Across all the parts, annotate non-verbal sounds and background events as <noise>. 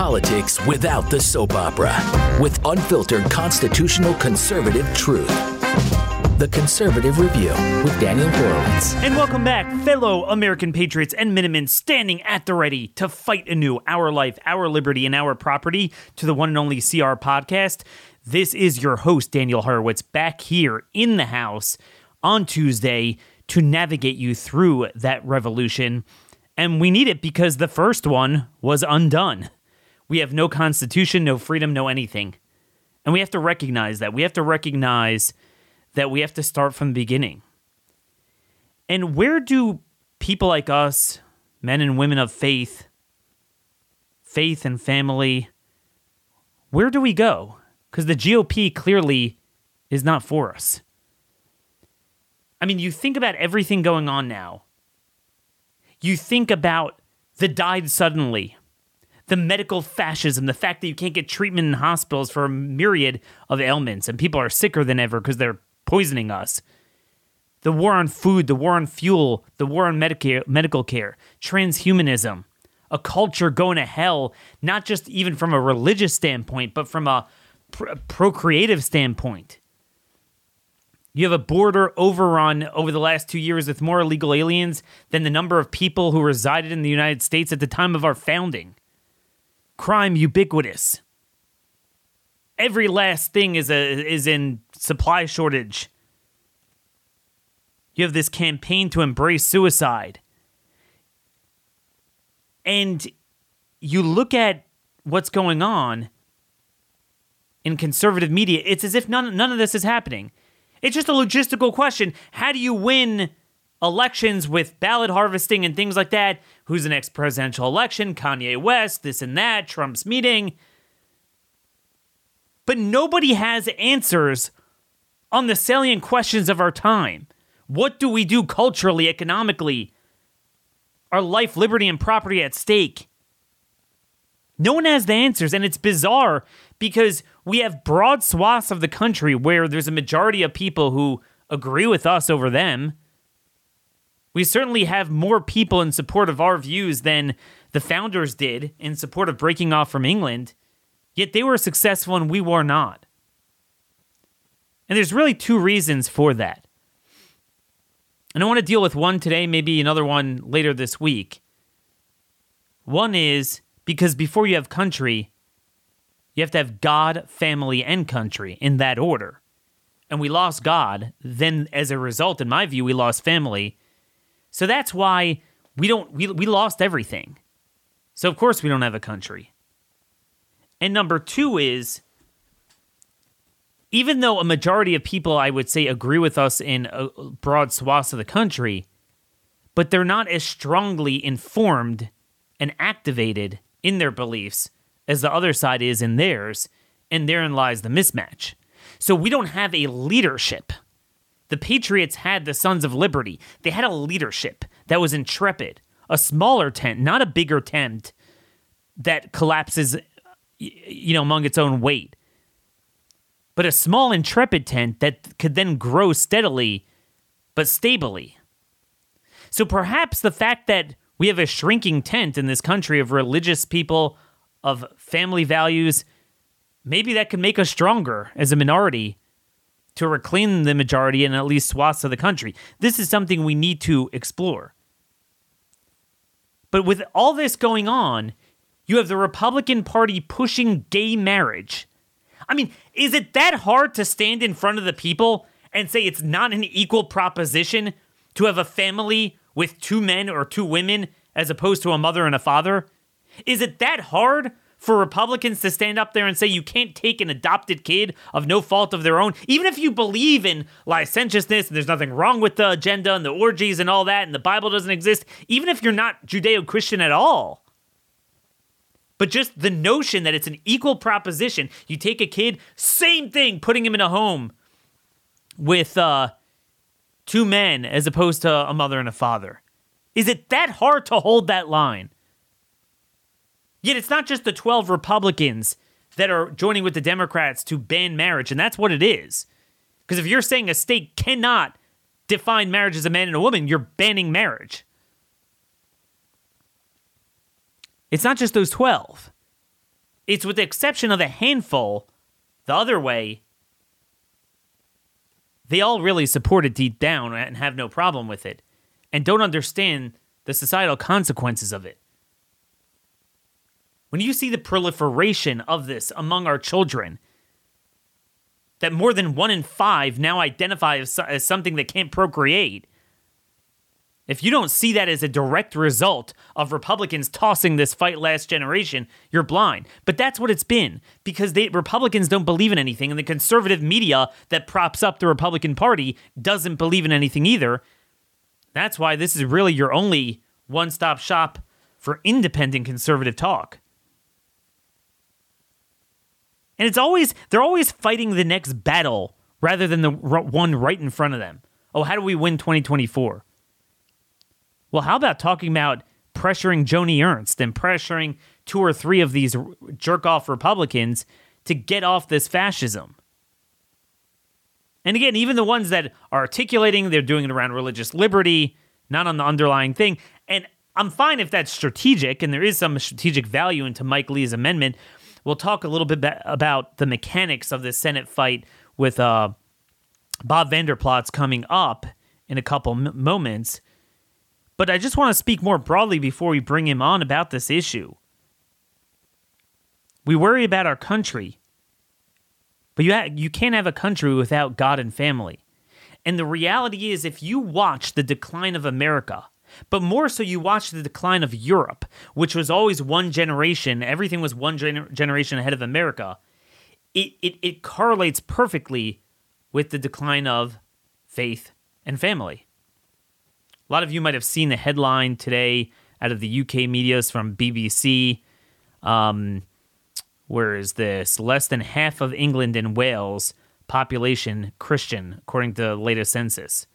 Politics without the soap opera, with unfiltered constitutional conservative truth. The Conservative Review with Daniel Horowitz. And welcome back, fellow American patriots and Minutemen standing at the ready to fight anew our life, our liberty, and our property to the one and only CR podcast. This is your host, Daniel Horowitz, back here in the house on Tuesday to navigate you through that revolution. And we need it because the first one was undone. We have no constitution, no freedom, no anything. And we have to recognize that. We have to recognize that we have to start from the beginning. And where do people like us, men and women of faith, faith and family, where do we go? Because the GOP clearly is not for us. I mean, you think about everything going on now. You think about the died suddenly the medical fascism, the fact that you can't get treatment in hospitals for a myriad of ailments and people are sicker than ever because they're poisoning us. The war on food, the war on fuel, the war on medica- medical care, transhumanism, a culture going to hell, not just even from a religious standpoint, but from a pr- procreative standpoint. You have a border overrun over the last two years with more illegal aliens than the number of people who resided in the United States at the time of our founding crime ubiquitous. Every last thing is a is in supply shortage. You have this campaign to embrace suicide. And you look at what's going on in conservative media, it's as if none, none of this is happening. It's just a logistical question. How do you win elections with ballot harvesting and things like that. Who's the next presidential election? Kanye West, this and that, Trump's meeting. But nobody has answers on the salient questions of our time. What do we do culturally, economically? Our life, liberty, and property at stake. No one has the answers, and it's bizarre because we have broad swaths of the country where there's a majority of people who agree with us over them we certainly have more people in support of our views than the founders did in support of breaking off from England, yet they were successful and we were not. And there's really two reasons for that. And I want to deal with one today, maybe another one later this week. One is because before you have country, you have to have God, family, and country in that order. And we lost God. Then, as a result, in my view, we lost family. So that's why we don't we we lost everything. So of course we don't have a country. And number 2 is even though a majority of people I would say agree with us in broad swaths of the country, but they're not as strongly informed and activated in their beliefs as the other side is in theirs, and therein lies the mismatch. So we don't have a leadership the Patriots had the Sons of Liberty. They had a leadership that was intrepid, a smaller tent, not a bigger tent that collapses, you know, among its own weight, but a small, intrepid tent that could then grow steadily but stably. So perhaps the fact that we have a shrinking tent in this country of religious people, of family values, maybe that could make us stronger as a minority to reclaim the majority in at least swaths of the country. This is something we need to explore. But with all this going on, you have the Republican Party pushing gay marriage. I mean, is it that hard to stand in front of the people and say it's not an equal proposition to have a family with two men or two women as opposed to a mother and a father? Is it that hard for Republicans to stand up there and say you can't take an adopted kid of no fault of their own, even if you believe in licentiousness and there's nothing wrong with the agenda and the orgies and all that, and the Bible doesn't exist, even if you're not Judeo Christian at all. But just the notion that it's an equal proposition. You take a kid, same thing, putting him in a home with uh, two men as opposed to a mother and a father. Is it that hard to hold that line? Yet it's not just the 12 Republicans that are joining with the Democrats to ban marriage, and that's what it is. Because if you're saying a state cannot define marriage as a man and a woman, you're banning marriage. It's not just those 12. It's with the exception of a handful, the other way, they all really support it deep down and have no problem with it and don't understand the societal consequences of it. When you see the proliferation of this among our children, that more than one in five now identify as, as something that can't procreate, if you don't see that as a direct result of Republicans tossing this fight last generation, you're blind. But that's what it's been because they, Republicans don't believe in anything, and the conservative media that props up the Republican Party doesn't believe in anything either. That's why this is really your only one stop shop for independent conservative talk. And it's always, they're always fighting the next battle rather than the one right in front of them. Oh, how do we win 2024? Well, how about talking about pressuring Joni Ernst and pressuring two or three of these jerk off Republicans to get off this fascism? And again, even the ones that are articulating, they're doing it around religious liberty, not on the underlying thing. And I'm fine if that's strategic, and there is some strategic value into Mike Lee's amendment. We'll talk a little bit about the mechanics of the Senate fight with uh, Bob Vander Plaats coming up in a couple m- moments. But I just want to speak more broadly before we bring him on about this issue. We worry about our country, but you, ha- you can't have a country without God and family. And the reality is, if you watch the decline of America, but more so, you watch the decline of Europe, which was always one generation, everything was one gener- generation ahead of America, it, it, it correlates perfectly with the decline of faith and family. A lot of you might have seen the headline today out of the UK medias from BBC. Um, where is this? Less than half of England and Wales population Christian, according to the latest census.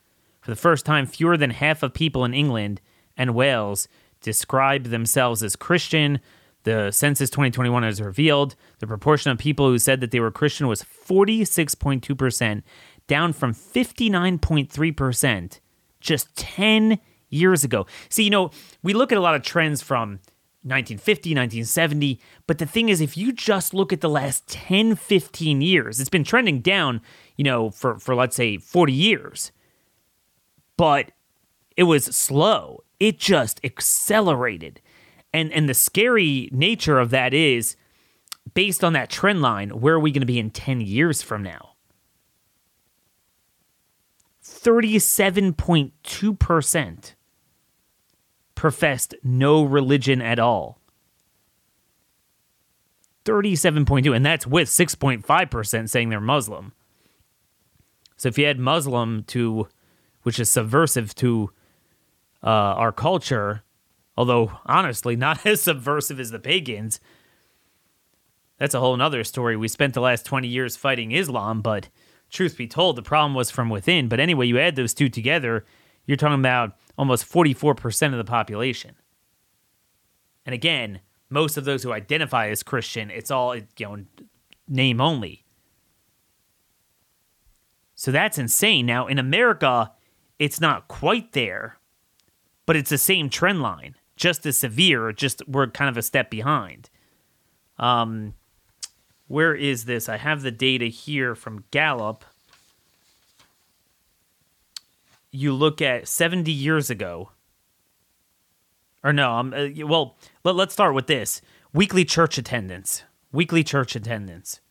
For the first time, fewer than half of people in England and Wales describe themselves as Christian. The Census 2021 has revealed the proportion of people who said that they were Christian was 46.2%, down from 59.3% just 10 years ago. See, you know, we look at a lot of trends from 1950, 1970, but the thing is, if you just look at the last 10, 15 years, it's been trending down, you know, for, for let's say 40 years. But it was slow. It just accelerated. And and the scary nature of that is based on that trend line, where are we going to be in 10 years from now? 37.2% professed no religion at all. 37.2 and that's with 6.5% saying they're Muslim. So if you add Muslim to which is subversive to uh, our culture, although honestly not <laughs> as subversive as the pagans, that's a whole other story. We spent the last 20 years fighting Islam, but truth be told, the problem was from within. But anyway, you add those two together, you're talking about almost 44% of the population. And again, most of those who identify as Christian, it's all, you know, name only. So that's insane. Now, in America, it's not quite there, but it's the same trend line, just as severe, just we're kind of a step behind. Um, where is this? I have the data here from Gallup. You look at 70 years ago. Or no, um, uh, well, let, let's start with this. Weekly church attendance. Weekly church attendance.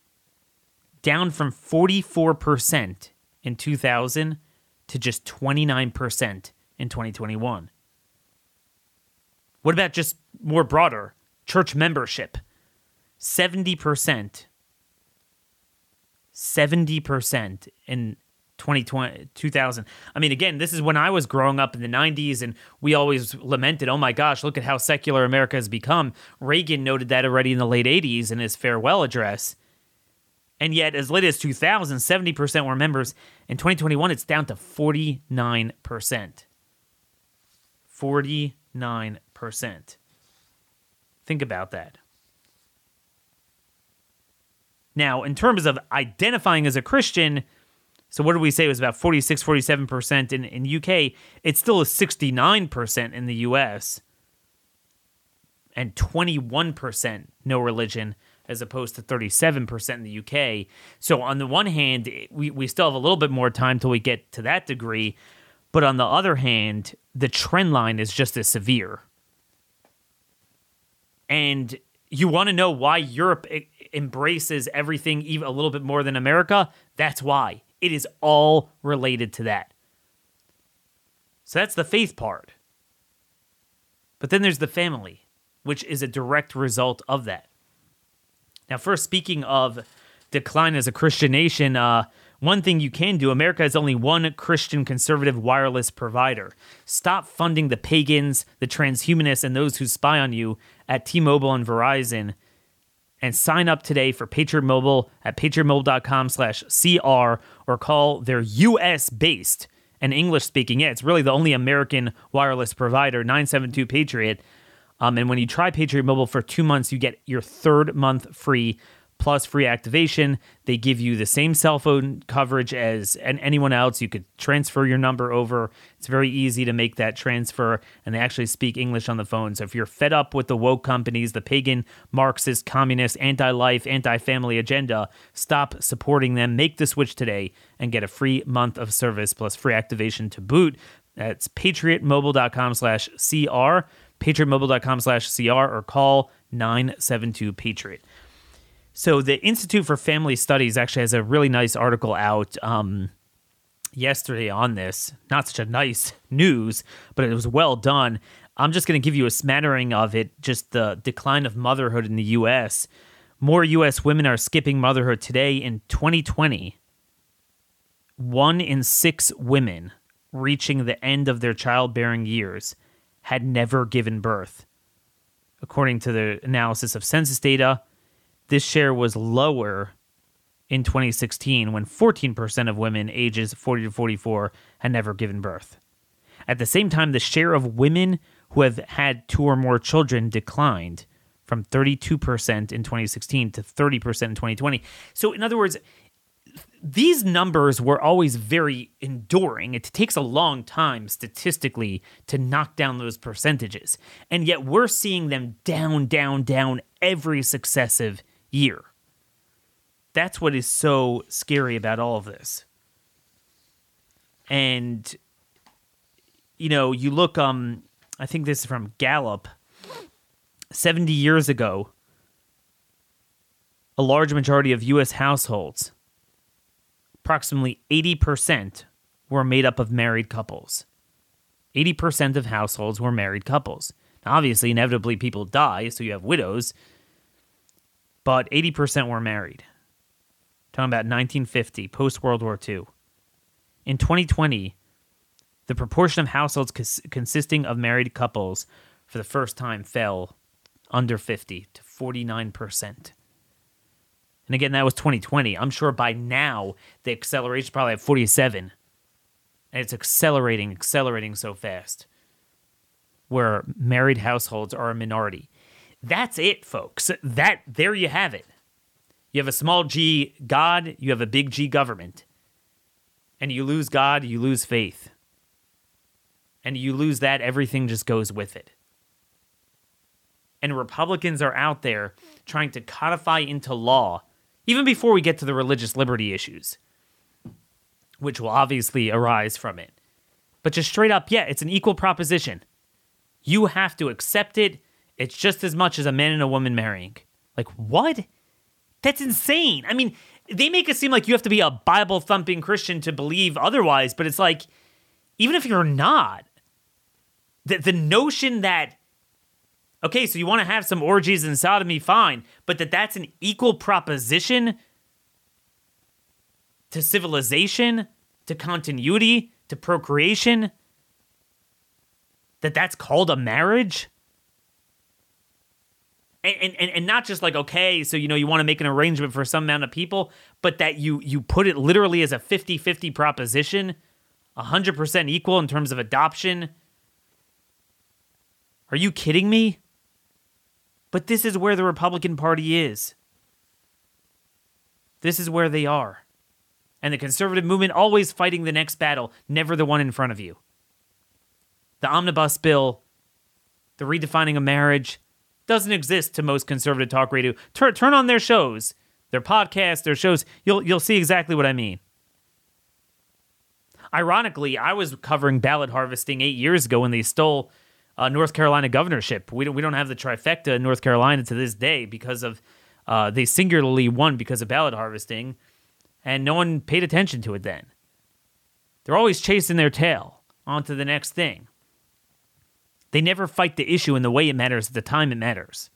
Down from 44% in 2000 to just 29% in 2021. What about just more broader? Church membership 70%. 70% in 2020 2000 i mean again this is when i was growing up in the 90s and we always lamented oh my gosh look at how secular america has become reagan noted that already in the late 80s in his farewell address and yet as late as 2000 70% were members. In 2021 it's down to 49% 49% think about that. Now in terms of identifying as a christian so what did we say it was about 46, 47% in, in UK? It's still a 69% in the US and 21% no religion as opposed to 37% in the UK. So on the one hand, we, we still have a little bit more time till we get to that degree. But on the other hand, the trend line is just as severe. And you want to know why Europe embraces everything even a little bit more than America? That's why. It is all related to that. So that's the faith part. But then there's the family, which is a direct result of that. Now, first, speaking of decline as a Christian nation, uh, one thing you can do America has only one Christian conservative wireless provider. Stop funding the pagans, the transhumanists, and those who spy on you at T Mobile and Verizon and sign up today for Patriot Mobile at patriotmobile.com slash CR or call their US based and English speaking. Yeah, it's really the only American wireless provider, 972 Patriot. Um, and when you try Patriot Mobile for two months, you get your third month free plus free activation. They give you the same cell phone coverage as anyone else. You could transfer your number over. It's very easy to make that transfer, and they actually speak English on the phone. So if you're fed up with the woke companies, the pagan, Marxist, communist, anti life, anti family agenda, stop supporting them. Make the switch today and get a free month of service plus free activation to boot. That's patriotmobile.com slash CR, patriotmobile.com slash CR, or call 972 Patriot. So the Institute for Family Studies actually has a really nice article out um, yesterday on this. Not such a nice news, but it was well done. I'm just going to give you a smattering of it. Just the decline of motherhood in the U.S. More U.S. women are skipping motherhood today in 2020. One in six women reaching the end of their childbearing years had never given birth, according to the analysis of census data this share was lower in 2016 when 14% of women ages 40 to 44 had never given birth. At the same time, the share of women who have had two or more children declined from 32% in 2016 to 30% in 2020. So, in other words, these numbers were always very enduring. It takes a long time statistically to knock down those percentages. And yet we're seeing them down, down, down every successive year. That's what is so scary about all of this. And you know, you look um I think this is from Gallup 70 years ago a large majority of US households approximately 80% were made up of married couples. 80% of households were married couples. Now, obviously, inevitably, people die, so you have widows, but 80% were married. Talking about 1950, post World War II. In 2020, the proportion of households cons- consisting of married couples for the first time fell under 50 to 49%. And again, that was 2020. I'm sure by now the acceleration probably at 47. And it's accelerating, accelerating so fast. Where married households are a minority. That's it, folks. That there you have it. You have a small g God, you have a big G government. And you lose God, you lose faith. And you lose that, everything just goes with it. And Republicans are out there trying to codify into law, even before we get to the religious liberty issues, which will obviously arise from it. But just straight up, yeah, it's an equal proposition. You have to accept it it's just as much as a man and a woman marrying. Like, what? That's insane. I mean, they make it seem like you have to be a Bible thumping Christian to believe otherwise, but it's like, even if you're not, the, the notion that, okay, so you want to have some orgies and sodomy, fine, but that that's an equal proposition to civilization, to continuity, to procreation, that that's called a marriage? And, and, and not just like okay so you know you want to make an arrangement for some amount of people but that you you put it literally as a 50-50 proposition 100% equal in terms of adoption are you kidding me but this is where the republican party is this is where they are and the conservative movement always fighting the next battle never the one in front of you the omnibus bill the redefining of marriage doesn't exist to most conservative talk radio. Turn turn on their shows, their podcasts, their shows. You'll you'll see exactly what I mean. Ironically, I was covering ballot harvesting eight years ago when they stole uh, North Carolina governorship. We don't we don't have the trifecta in North Carolina to this day because of uh, they singularly won because of ballot harvesting, and no one paid attention to it then. They're always chasing their tail onto the next thing. They never fight the issue in the way it matters at the time it matters.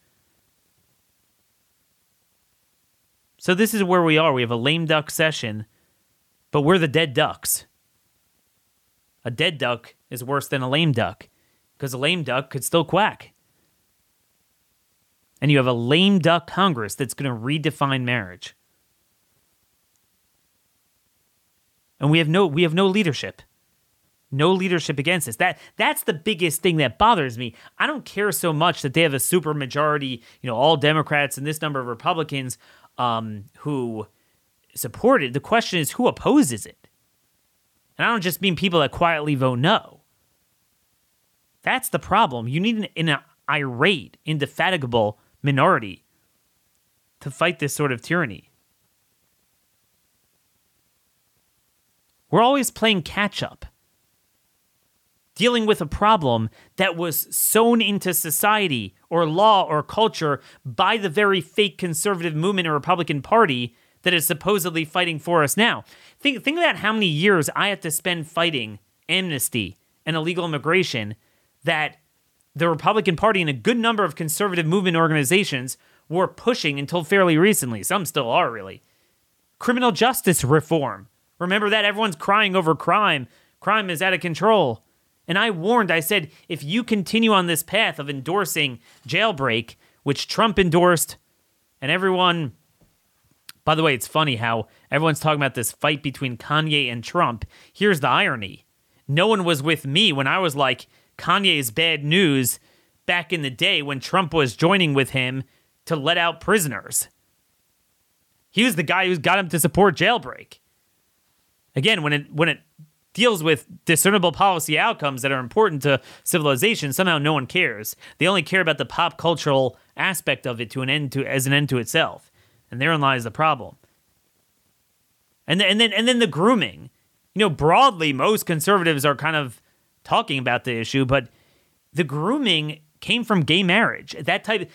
So this is where we are. We have a lame duck session, but we're the dead ducks. A dead duck is worse than a lame duck because a lame duck could still quack. And you have a lame duck Congress that's going to redefine marriage. And we have no we have no leadership no leadership against this. That that's the biggest thing that bothers me. I don't care so much that they have a super majority, you know, all Democrats and this number of Republicans um, who support it. The question is who opposes it. And I don't just mean people that quietly vote no. That's the problem. You need an, an irate, indefatigable minority to fight this sort of tyranny. We're always playing catch up dealing with a problem that was sown into society or law or culture by the very fake conservative movement or Republican Party that is supposedly fighting for us now. Think, think about how many years I had to spend fighting amnesty and illegal immigration that the Republican Party and a good number of conservative movement organizations were pushing until fairly recently. Some still are, really. Criminal justice reform. Remember that? Everyone's crying over crime. Crime is out of control. And I warned, I said, if you continue on this path of endorsing jailbreak, which Trump endorsed, and everyone, by the way, it's funny how everyone's talking about this fight between Kanye and Trump. Here's the irony no one was with me when I was like, Kanye's bad news back in the day when Trump was joining with him to let out prisoners. He was the guy who got him to support jailbreak. Again, when it when it deals with discernible policy outcomes that are important to civilization, somehow no one cares. They only care about the pop cultural aspect of it to an end to as an end to itself. And therein lies the problem. And and then and then the grooming. You know, broadly most conservatives are kind of talking about the issue, but the grooming came from gay marriage. That type of,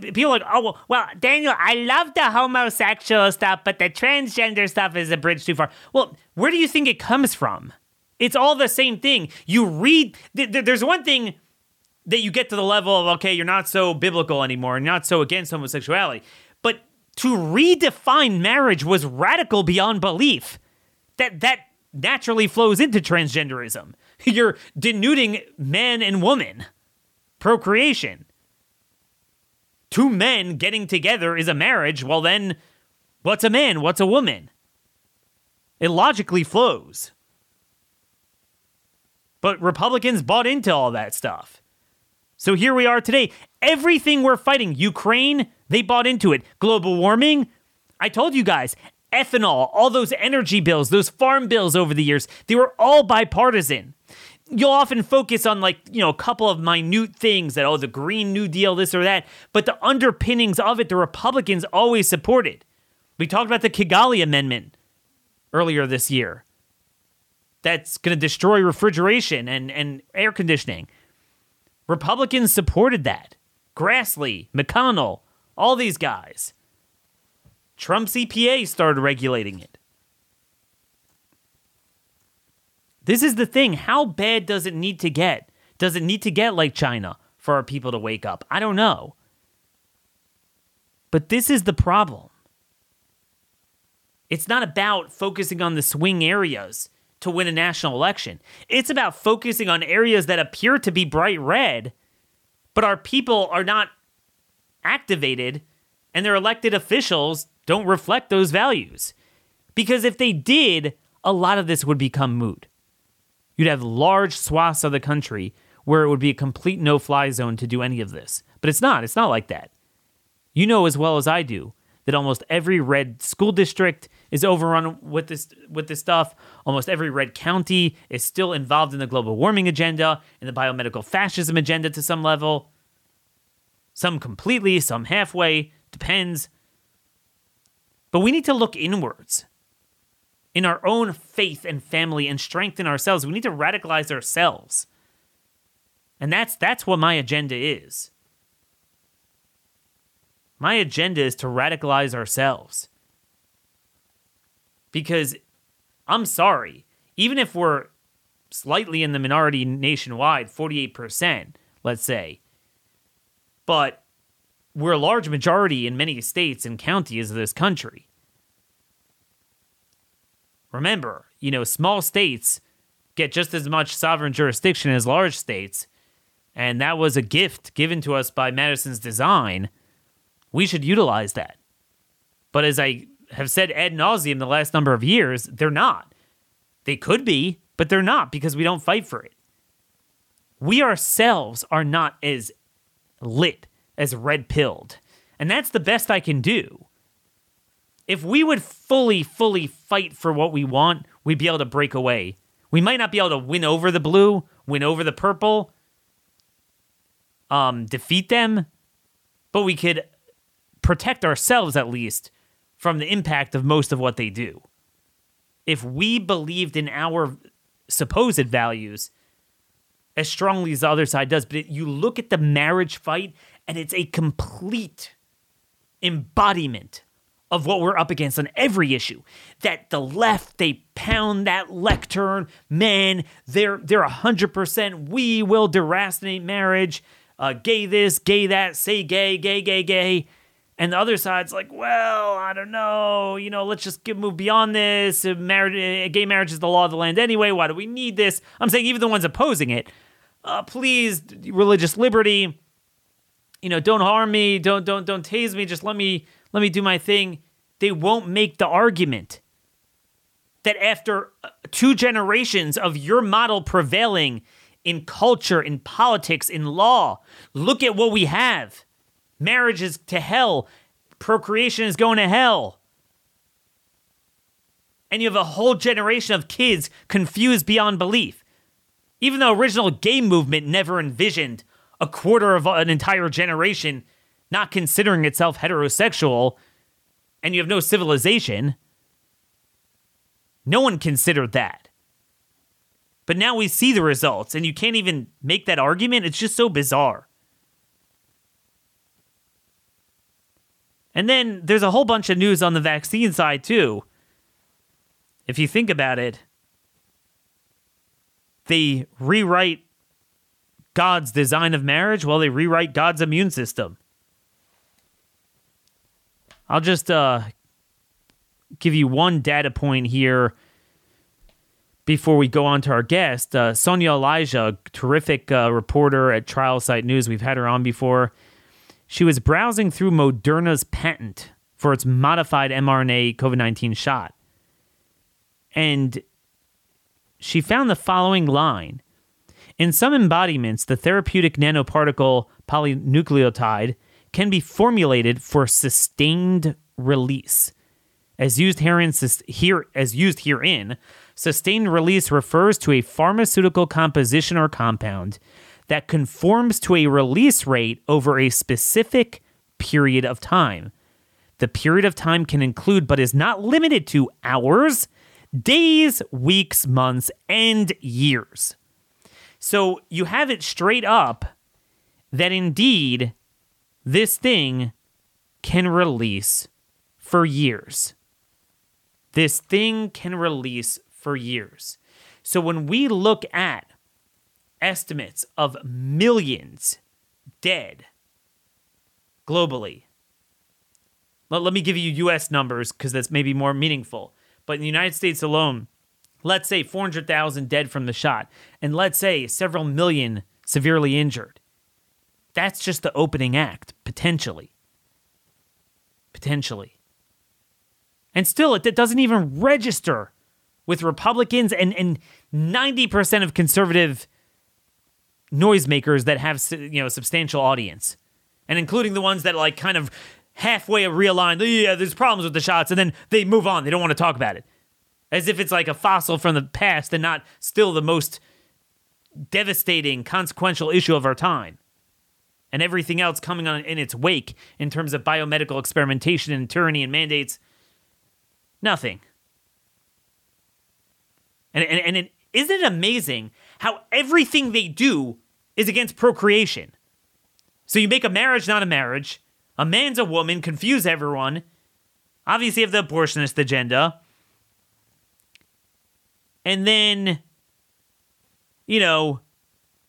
people are like, oh well, Daniel, I love the homosexual stuff, but the transgender stuff is a bridge too far. Well, where do you think it comes from? It's all the same thing. You read. Th- th- there's one thing that you get to the level of okay, you're not so biblical anymore, and not so against homosexuality, but to redefine marriage was radical beyond belief. That that naturally flows into transgenderism. <laughs> You're denuding man and woman, procreation. Two men getting together is a marriage. Well, then, what's a man? What's a woman? It logically flows. But Republicans bought into all that stuff. So here we are today. Everything we're fighting, Ukraine, they bought into it. Global warming, I told you guys, ethanol, all those energy bills, those farm bills over the years, they were all bipartisan. You'll often focus on like, you know, a couple of minute things that, oh, the Green New Deal, this or that, but the underpinnings of it, the Republicans always supported. We talked about the Kigali Amendment earlier this year. That's going to destroy refrigeration and, and air conditioning. Republicans supported that. Grassley, McConnell, all these guys. Trump's EPA started regulating it. This is the thing. How bad does it need to get? Does it need to get like China for our people to wake up? I don't know. But this is the problem. It's not about focusing on the swing areas. to win a national election. It's about focusing on areas that appear to be bright red, but our people are not activated and their elected officials don't reflect those values. Because if they did, a lot of this would become moot. You'd have large swaths of the country where it would be a complete no fly zone to do any of this. But it's not. It's not like that. You know as well as I do that almost every red school district is overrun with this with this stuff. Almost every red county is still involved in the global warming agenda and the biomedical fascism agenda to some level. Some completely, some halfway, depends. But we need to look inwards in our own faith and family and strengthen ourselves. We need to radicalize ourselves. And that's that's what my agenda is. My agenda is to radicalize ourselves. Because I'm sorry, even if we're slightly in the minority nationwide, 48%, let's say, but we're a large majority in many states and counties of this country. Remember, you know, small states get just as much sovereign jurisdiction as large states, and that was a gift given to us by Madison's design. We should utilize that. But as I have said ad nauseum the last number of years, they're not. They could be, but they're not because we don't fight for it. We ourselves are not as lit as red pilled. And that's the best I can do. If we would fully, fully fight for what we want, we'd be able to break away. We might not be able to win over the blue, win over the purple, um, defeat them, but we could protect ourselves at least from the impact of most of what they do. If we believed in our supposed values as strongly as the other side does, but you look at the marriage fight and it's a complete embodiment of what we're up against on every issue. That the left they pound that lectern, man, they're they're hundred percent. We will deracinate marriage, uh, gay this, gay that, say gay, gay, gay, gay. And the other side's like, well, I don't know, you know, let's just get, move beyond this. Marriage, gay marriage is the law of the land anyway. Why do we need this? I'm saying even the ones opposing it, uh, please, religious liberty. You know, don't harm me, don't don't don't tase me. Just let me let me do my thing. They won't make the argument that after uh, two generations of your model prevailing in culture, in politics, in law, look at what we have. Marriage is to hell, procreation is going to hell. And you have a whole generation of kids confused beyond belief. Even the original gay movement never envisioned a quarter of an entire generation not considering itself heterosexual and you have no civilization. No one considered that. But now we see the results, and you can't even make that argument. It's just so bizarre. And then there's a whole bunch of news on the vaccine side, too. If you think about it, they rewrite God's design of marriage, while they rewrite God's immune system. I'll just uh, give you one data point here before we go on to our guest. Uh, Sonia Elijah, terrific uh, reporter at Trial Site News. We've had her on before. She was browsing through Moderna's patent for its modified mRNA COVID 19 shot. And she found the following line In some embodiments, the therapeutic nanoparticle polynucleotide can be formulated for sustained release. As used herein, here as used herein, sustained release refers to a pharmaceutical composition or compound that conforms to a release rate over a specific period of time. The period of time can include, but is not limited to, hours, days, weeks, months, and years. So you have it straight up that indeed this thing can release for years. This thing can release for years. So when we look at estimates of millions dead globally, let, let me give you US numbers because that's maybe more meaningful. But in the United States alone, let's say 400,000 dead from the shot, and let's say several million severely injured. That's just the opening act, potentially. Potentially. And still, it, doesn't even register with Republicans and, and 90% of conservative noisemakers that have you know substantial audience. And including the ones that like kind of halfway realigned, yeah, there's problems with the shots, and then they move on. They don't want to talk about it. As if it's like a fossil from the past and not still the most devastating, consequential issue of our time. And everything else coming on in its wake in terms of biomedical experimentation and tyranny and mandates. Nothing. And, and, and it, isn't it amazing how everything they do is against procreation? So you make a marriage not a marriage, a man's a woman, confuse everyone. Obviously, you have the abortionist agenda. And then, you know,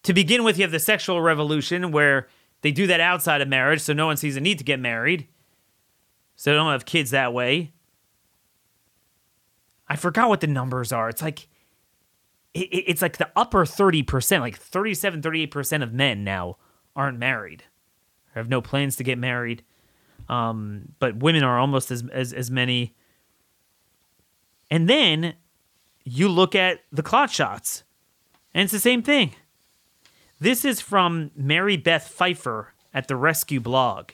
to begin with, you have the sexual revolution where they do that outside of marriage, so no one sees a need to get married. So they don't have kids that way. I forgot what the numbers are. It's like it, it's like the upper 30%, like 37, 38% of men now aren't married or have no plans to get married. Um, but women are almost as, as, as many. And then you look at the clot shots, and it's the same thing. This is from Mary Beth Pfeiffer at the Rescue blog.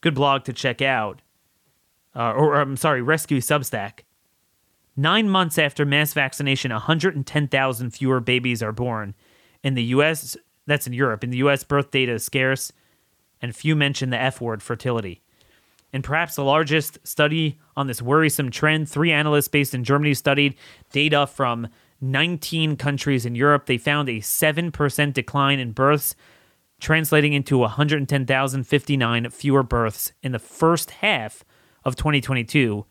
Good blog to check out. Uh, or, or I'm sorry, Rescue Substack. Nine months after mass vaccination, 110,000 fewer babies are born. In the U.S., that's in Europe. In the U.S., birth data is scarce, and few mention the F word, fertility. In perhaps the largest study on this worrisome trend, three analysts based in Germany studied data from 19 countries in Europe. They found a 7% decline in births, translating into 110,059 fewer births in the first half of 2022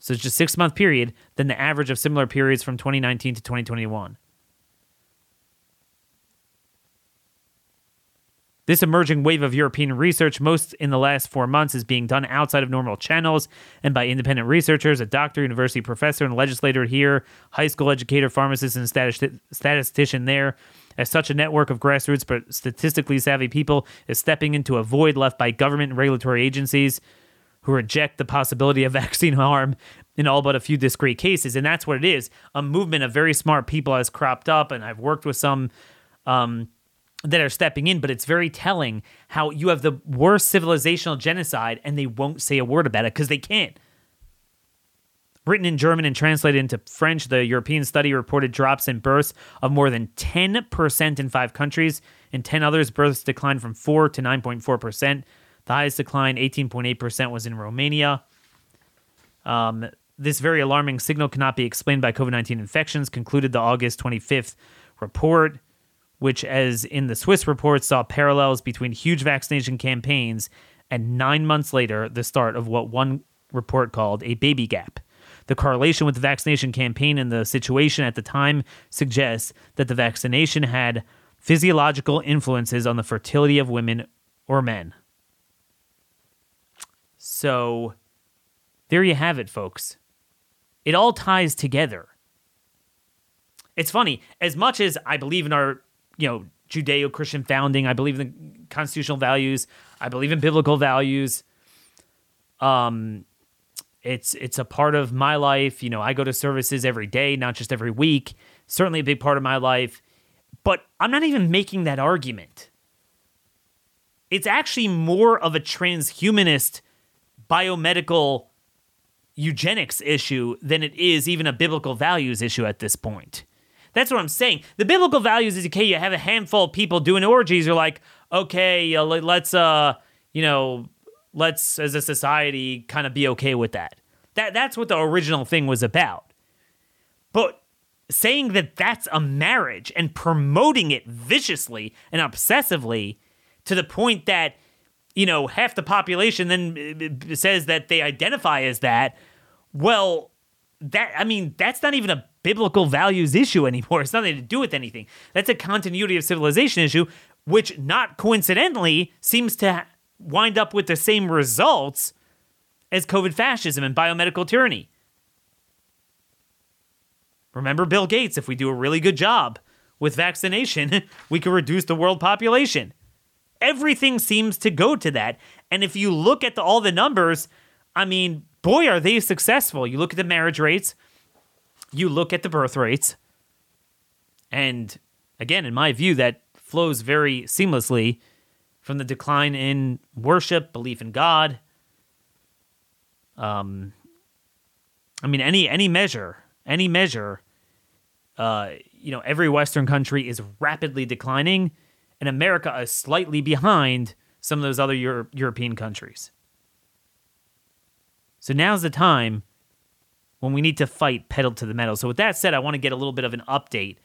so it's just six month period, than the average of similar periods from 2019 to 2021. This emerging wave of European research, most in the last four months, is being done outside of normal channels and by independent researchers, a doctor, university professor, and legislator here, high school educator, pharmacist, and statistician there. As such a network of grassroots but statistically savvy people is stepping into a void left by government and regulatory agencies who reject the possibility of <laughs> vaccine harm in all but a few discrete cases. And that's what it is. A movement of very smart people has cropped up, and I've worked with some um, that are stepping in, but it's very telling how you have the worst civilizational genocide and they won't say a word about it because they can't. Written in German and translated into French, the European study reported drops in births of more than 10% in five countries. In 10 others, births declined from 4 to 9.4%. The highest decline, 18.8%, was in Romania. Um, this very alarming signal cannot be explained by COVID 19 infections, concluded the August 25th report, which, as in the Swiss report, saw parallels between huge vaccination campaigns and nine months later, the start of what one report called a baby gap. The correlation with the vaccination campaign and the situation at the time suggests that the vaccination had physiological influences on the fertility of women or men. So there you have it, folks. It all ties together. It's funny, as much as I believe in our, you know, Judeo Christian founding, I believe in constitutional values, I believe in biblical values. Um, it's it's a part of my life. You know, I go to services every day, not just every week. Certainly a big part of my life. But I'm not even making that argument. It's actually more of a transhumanist biomedical eugenics issue than it is even a biblical values issue at this point. That's what I'm saying. The biblical values is okay. You have a handful of people doing orgies. You're like, okay, let's, uh, you know, let's as a society kind of be okay with that. That that's what the original thing was about. But saying that that's a marriage and promoting it viciously and obsessively to the point that you know, half the population then uh, says that they identify as that. Well, that I mean, that's not even a biblical values issue anymore. <laughs> It's nothing to do with anything. That's a continuity of civilization issue, which not coincidentally seems to wind up with the same results as COVID fascism and biomedical tyranny. Remember Bill Gates, if we do a really good job with vaccination, <laughs> we can reduce the world population. Everything seems to go to that. And if you look at the, all the numbers, I mean, boy, are they successful. You look at the marriage rates, you look at the birth rates, and again, in my view, that flows very seamlessly from the decline in worship, belief in God. Um, I mean, any any measure, any measure, uh, you know, every Western country is rapidly declining, and America is slightly behind some of those other Euro- European countries. So now's the time when we need to fight pedal to the metal. So with that said, I want to get a little bit of an update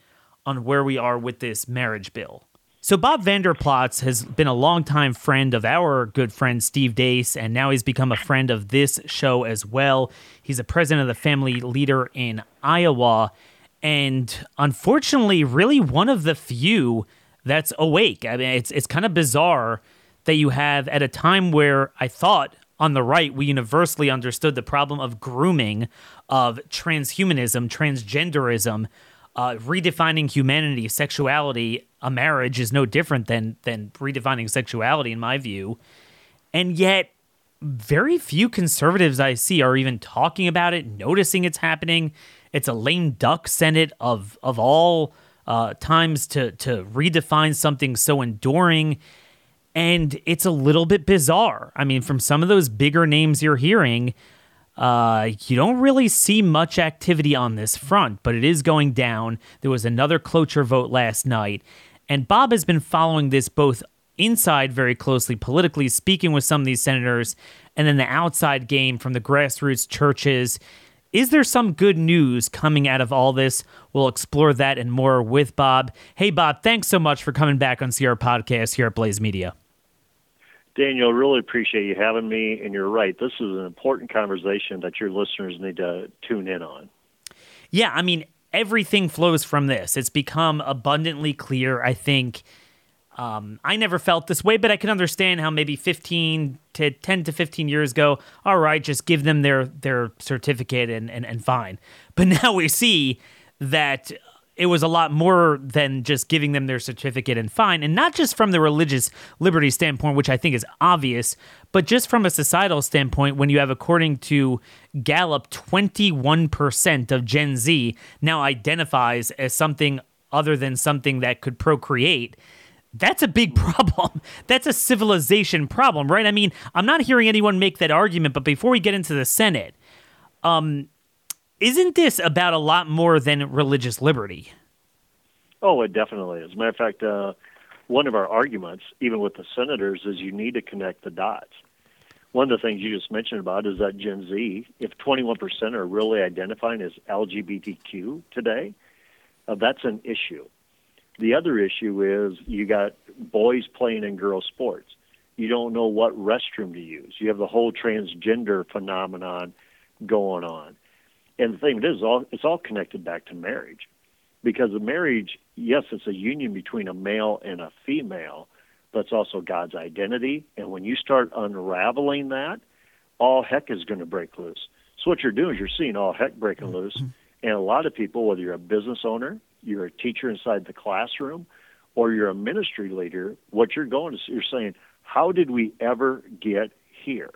on where we are with this marriage bill. So Bob Vander Plaats has been a longtime friend of our good friend Steve Deace, and now he's become a friend of this show as well. He's a president of the family leader in Iowa, and unfortunately, really one of the few that's awake. I mean, it's it's kind of bizarre that you have at a time where I thought on the right we universally understood the problem of grooming, of transhumanism, transgenderism, uh, redefining humanity, sexuality, a marriage is no different than than redefining sexuality, in my view. And yet, very few conservatives I see are even talking about it, noticing it's happening. It's a lame duck Senate of of all uh, times to to redefine something so enduring. And it's a little bit bizarre. I mean, from some of those bigger names you're hearing, uh, you don't really see much activity on this front, but it is going down. There was another cloture vote last night, and Bob has been following this both inside very closely politically, speaking with some of these senators, and then the outside game from the grassroots churches. Is there some good news coming out of all this? We'll explore that and more with Bob. Hey, Bob, thanks so much for coming back on CR Podcast here at Blaze Media. Daniel, really appreciate you having me. And you're right, this is an important conversation that your listeners need to tune in on. Yeah, I mean, everything flows from this. It's become abundantly clear, I think. Um, I never felt this way, but I can understand how maybe 15 to 10 to 15 years ago, all right, just give them their their certificate and, and, and fine. But <laughs> now we see that it was a lot more than just giving them their certificate and fine, and not just from the religious liberty standpoint, which I think is obvious, but just from a societal standpoint, when you have, according to Gallup, 21% of Gen Z now identifies as something other than something that could procreate. That's a big <laughs> problem. That's a civilization problem, right? I mean, I'm not hearing anyone make that argument, but before we get into the Senate, um, isn't this about a lot more than religious liberty? Oh, it definitely is. Matter of fact, uh, one of our arguments, even with the senators, is you need to connect the dots. One of the things you just mentioned about is that Gen Z, if 21% are really identifying as LGBTQ today, uh, that's an issue. The other issue is you got boys playing in girls' sports. You don't know what restroom to use. You have the whole transgender phenomenon going on. And the thing is, all it's all connected back to marriage, because a marriage, yes, it's a union between a male and a female, but it's also God's identity. And when you start unraveling that, all heck is going to break loose. So what you're doing is you're seeing all heck breaking mm-hmm. loose, and a lot of people, whether you're a business owner, you're a teacher inside the classroom, or you're a ministry leader, what you're going to you're saying, how did we ever get here?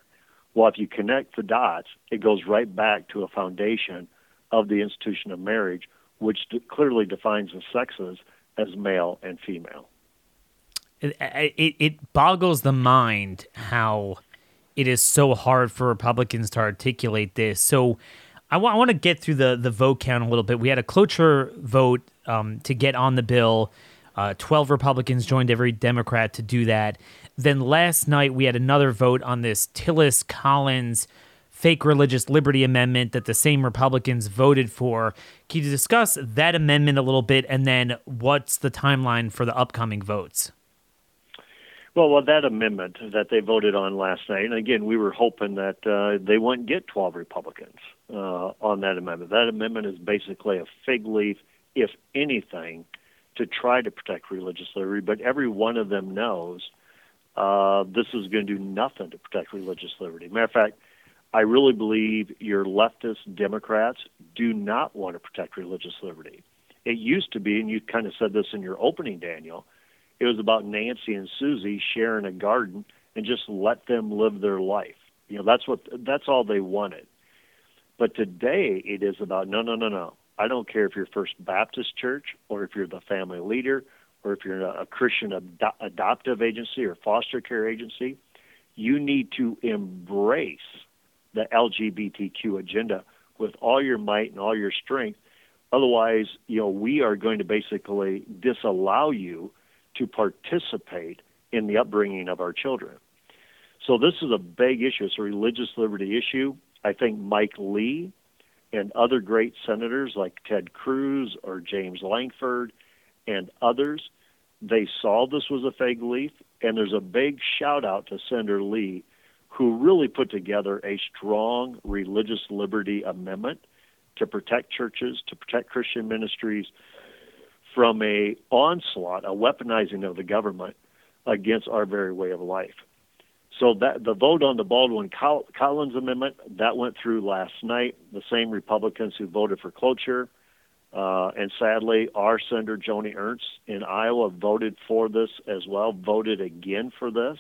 Well, if you connect the dots, it goes right back to a foundation of the institution of marriage, which clearly defines the sexes as male and female. It, it, it boggles the mind how it is so hard for Republicans to articulate this. So I, w- I want to get through the, the vote count a little bit. We had a cloture vote um, to get on the bill. Uh, 12 Republicans joined every Democrat to do that. Then last night we had another vote on this Tillis Collins fake religious liberty amendment that the same Republicans voted for. Can you discuss that amendment a little bit and then what's the timeline for the upcoming votes? Well, well, that amendment that they voted on last night, and again, we were hoping that uh, they wouldn't get 12 Republicans uh, on that amendment. That amendment is basically a fig leaf, if anything, to try to protect religious liberty, but every one of them knows uh, this is going to do nothing to protect religious liberty. Matter of fact, I really believe your leftist Democrats do not want to protect religious liberty. It used to be, and you kind of said this in your opening, Daniel, it was about Nancy and Susie sharing a garden and just let them live their life. You know, that's what that's all they wanted. But today it is about no, no, no, no. I don't care if you're First Baptist Church or if you're the family leader or if you're a Christian ad- adoptive agency or foster care agency. You need to embrace the LGBTQ agenda with all your might and all your strength. Otherwise, you know, we are going to basically disallow you to participate in the upbringing of our children. So this is a big issue. It's a religious liberty issue. I think Mike Lee and other great senators like Ted Cruz or James Lankford and others, they saw this was a fig leaf, and there's a big shout out to Senator Lee, who really put together a strong religious liberty amendment to protect churches, to protect Christian ministries from a onslaught, a weaponizing of the government against our very way of life. So that the vote on the Baldwin Collins amendment that went through last night. The same Republicans who voted for cloture, uh, and sadly, our Senator Joni Ernst in Iowa voted for this as well. Voted again for this.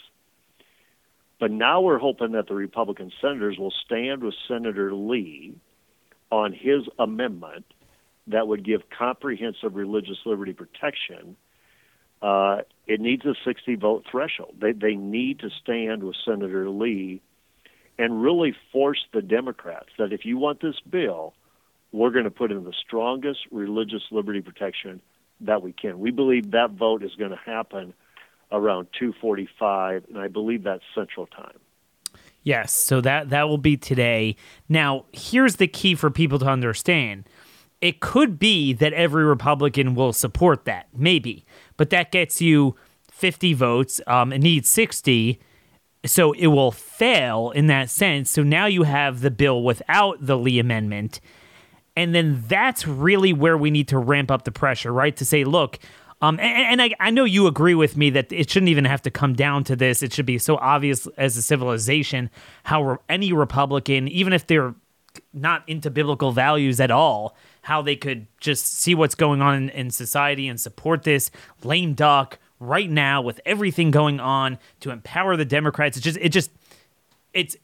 But now we're hoping that the Republican senators will stand with Senator Lee on his amendment that would give comprehensive religious liberty protection uh, it needs a 60 vote threshold. They, they need to stand with Senator Lee and really force the Democrats that if you want this bill, we're going to put in the strongest religious liberty protection that we can. We believe that vote is going to happen around 2:45 and I believe that's central time. Yes, so that that will be today. Now, here's the key for people to understand. It could be that every Republican will support that, maybe but that gets you 50 votes. Um, it needs 60. So it will fail in that sense. So now you have the bill without the Lee amendment. And then that's really where we need to ramp up the pressure, right? To say, look, um, and, and I, I, know you agree with me that it shouldn't even have to come down to this. It should be so obvious as a civilization how re- any Republican, even if they're not into biblical values at all, how they could just see what's going on in, in society and support this lame duck right now with everything going on to empower the Democrats. It just it just it's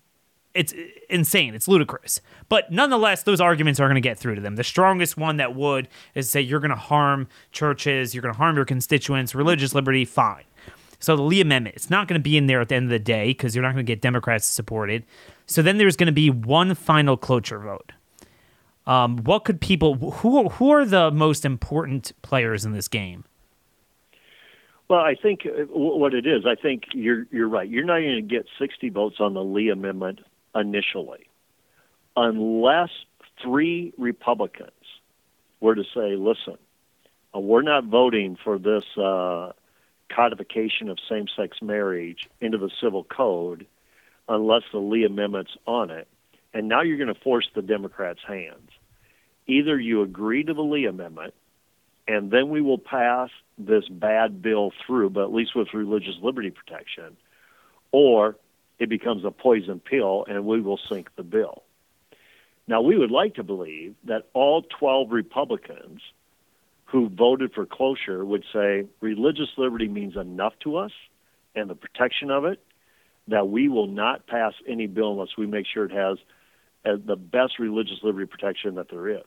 it's insane. It's ludicrous. But nonetheless, those arguments are going to get through to them. The strongest one that would is say you're going to harm churches, you're going to harm your constituents, religious liberty, fine. So the Lee Amendment, it's not going to be in there at the end of the day because you're not going to get Democrats to support it. So then there's going to be one final cloture vote. Um, what could people who who are the most important players in this game? Well, I think uh, what it is, I think you're you're right. You're not going to get 60 votes on the Lee amendment initially, unless three Republicans were to say, "Listen, uh, we're not voting for this uh, codification of same-sex marriage into the civil code unless the Lee amendment's on it." And now you're going to force the Democrats' hands. Either you agree to the Lee Amendment, and then we will pass this bad bill through, but at least with religious liberty protection, or it becomes a poison pill and we will sink the bill. Now, we would like to believe that all 12 Republicans who voted for closure would say religious liberty means enough to us and the protection of it that we will not pass any bill unless we make sure it has uh, the best religious liberty protection that there is.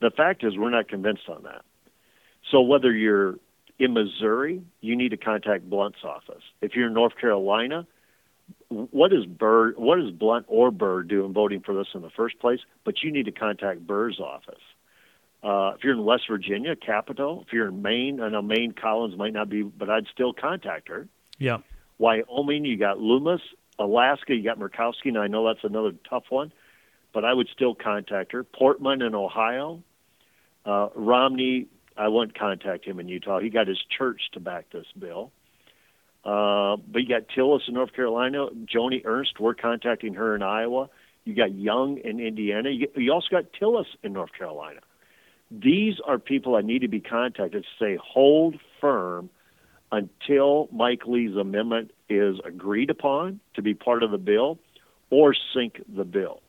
The fact is, we're not convinced on that. So whether you're in Missouri, you need to contact Blunt's office. If you're in North Carolina, what is Burr, what is Blunt or Burr doing voting for this in the first place? But you need to contact Burr's office. Uh, if you're in West Virginia, Capito. If you're in Maine, I know Maine Collins might not be, but I'd still contact her. Yeah. Wyoming, you got Lummis. Alaska, you got Murkowski, and I know that's another tough one, but I would still contact her. Portman in Ohio, uh, Romney, I wouldn't contact him in Utah. He got his church to back this bill. Uh, but you got Tillis in North Carolina, Joni Ernst, we're contacting her in Iowa. You got Young in Indiana. You, you also got Tillis in North Carolina. These are people that need to be contacted to say, hold firm until Mike Lee's amendment is agreed upon to be part of the bill, or sink the bill.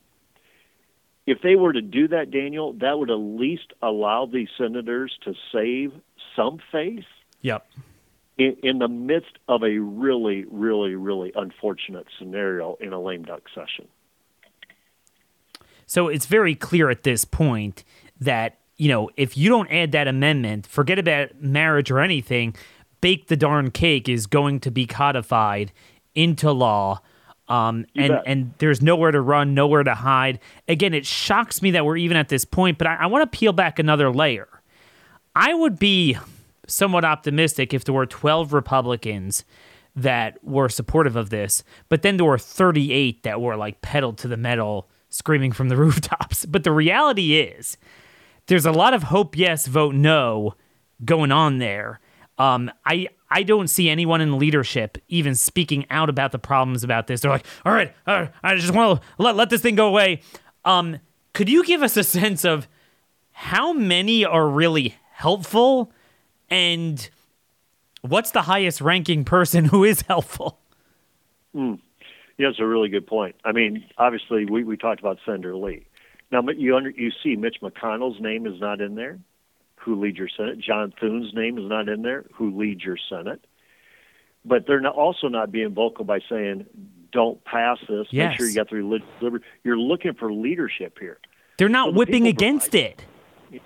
If they were to do that, Daniel, that would at least allow these senators to save some face. Yep. In, in the midst of a really, really, really unfortunate scenario in a lame duck session. So it's very clear at this point that, you know, if you don't add that amendment, forget about marriage or anything, bake the darn cake is going to be codified into law. Um, and, and there's nowhere to run, nowhere to hide. Again, it shocks me that we're even at this point, but I, I want to peel back another layer. I would be somewhat optimistic if there were 12 Republicans that were supportive of this, but then there were 38 that were like pedal to the metal, screaming from the <laughs> rooftops. But the reality is, there's a lot of hope yes, vote no going on there. Um, I I don't see anyone in leadership even speaking out about the problems about this. They're like, all right, all right I just want to let let this thing go away. Um, could you give us a sense of how many are really helpful and what's the highest ranking person who is <laughs> helpful? Mm. Yeah, it's a really good point. I mean, obviously, we, we talked about Senator Lee. Now, you under, you see Mitch McConnell's name is not in there, who leads your Senate. John Thune's name is not in there, who leads your Senate. But they're not, also not being vocal by saying, "Don't pass this. Yes. Make sure you got the religious liberty." You're looking for leadership here. They're not the whipping people against provide- it.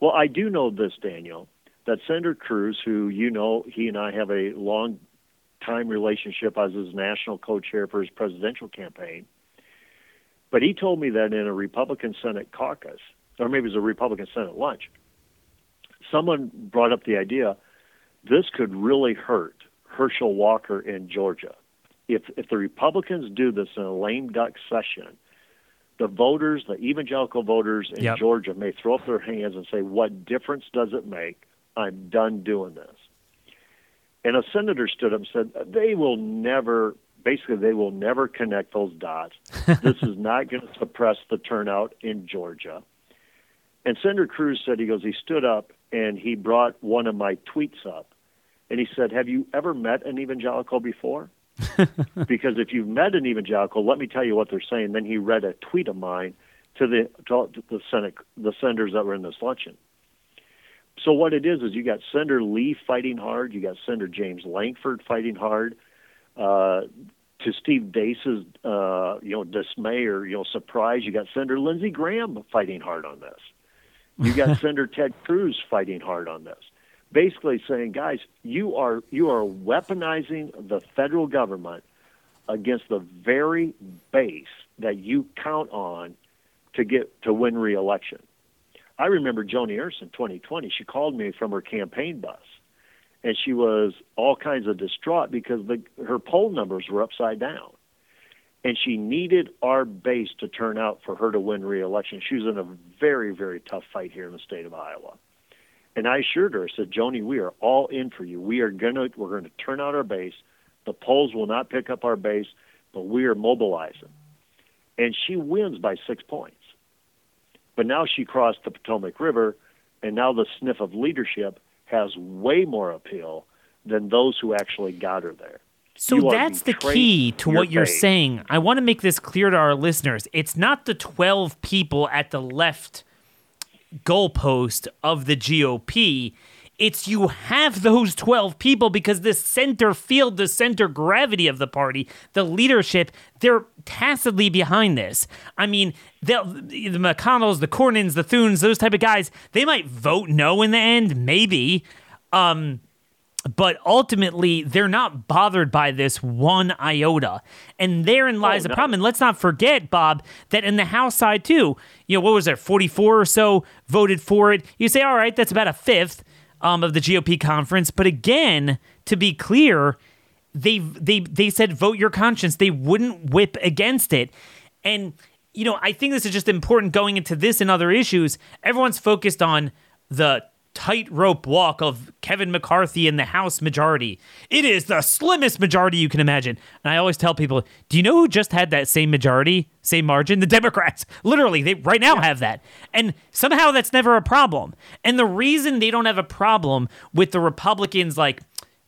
Well, I do know this, Daniel, that Senator Cruz, who you know, he and I have a long time relationship as his national co-chair for his presidential campaign. But he told me that in a Republican Senate caucus, or maybe it was a Republican Senate lunch, someone brought up the idea this could really hurt Herschel Walker in Georgia. If if the Republicans do this in a lame duck session, the voters, the evangelical voters in Yep. Georgia may throw up their hands and say, What difference does it make? I'm done doing this. And a senator stood up and said, They will never, basically, they will never connect those dots. <laughs> this is not going to suppress the turnout in Georgia. And Senator Cruz said, He goes, He stood up and he brought one of my tweets up. And he said, Have you ever met an evangelical before? <laughs> because if you've met an evangelical, let me tell you what they're saying. Then he read a tweet of mine to the to the Senate the senators that were in this luncheon. So what it is is you got Senator Lee fighting hard, you got Senator James Lankford fighting hard. Uh, to Steve Deace's uh, you know dismay or you know surprise, you got Senator Lindsey Graham fighting hard on this. You got <laughs> Senator Ted Cruz fighting hard on this basically saying, guys, you are you are weaponizing the federal government against the very base that you count on to get to win re-election. I remember Joni Ernst in 2020. She called me from her campaign bus, and she was all kinds of distraught because the, her poll numbers were upside down, and she needed our base to turn out for her to win re-election. She was in a very very tough fight here in the state of Iowa. And I assured her, I said, Joni, we are all in for you. We are gonna we're gonna turn out our base. The polls will not pick up our base, but we are mobilizing. And she wins by six points. But now she crossed the Potomac River, and now the sniff of leadership has way more appeal than those who actually got her there. So You that's the key to your what you're base. saying. I want to make this clear to our listeners. It's not the 12 people at the left goalpost of the GOP. It's you have those 12 people because the center field, the center gravity of the party, the leadership, they're tacitly behind this. I mean, the McConnells, the Cornyn's, the Thunes, those type of guys, they might vote no in the end, maybe. Um, but ultimately they're not bothered by this one iota and therein lies the no. problem and let's not forget bob that in the house side too you know what was there 44 or so voted for it you say all right that's about a fifth um, of the gop conference. But again to be clear they they they said vote your conscience. They wouldn't whip against it. And you know i think this is just important going into this and other issues. Everyone's focused on the tightrope walk of Kevin McCarthy in the House majority. It is the slimmest majority you can imagine. And I always tell people, do you know who just had that same majority, same margin? The <laughs> Democrats. Literally, they right now have that. And somehow that's never a problem. And the reason they don't have a problem with the Republicans like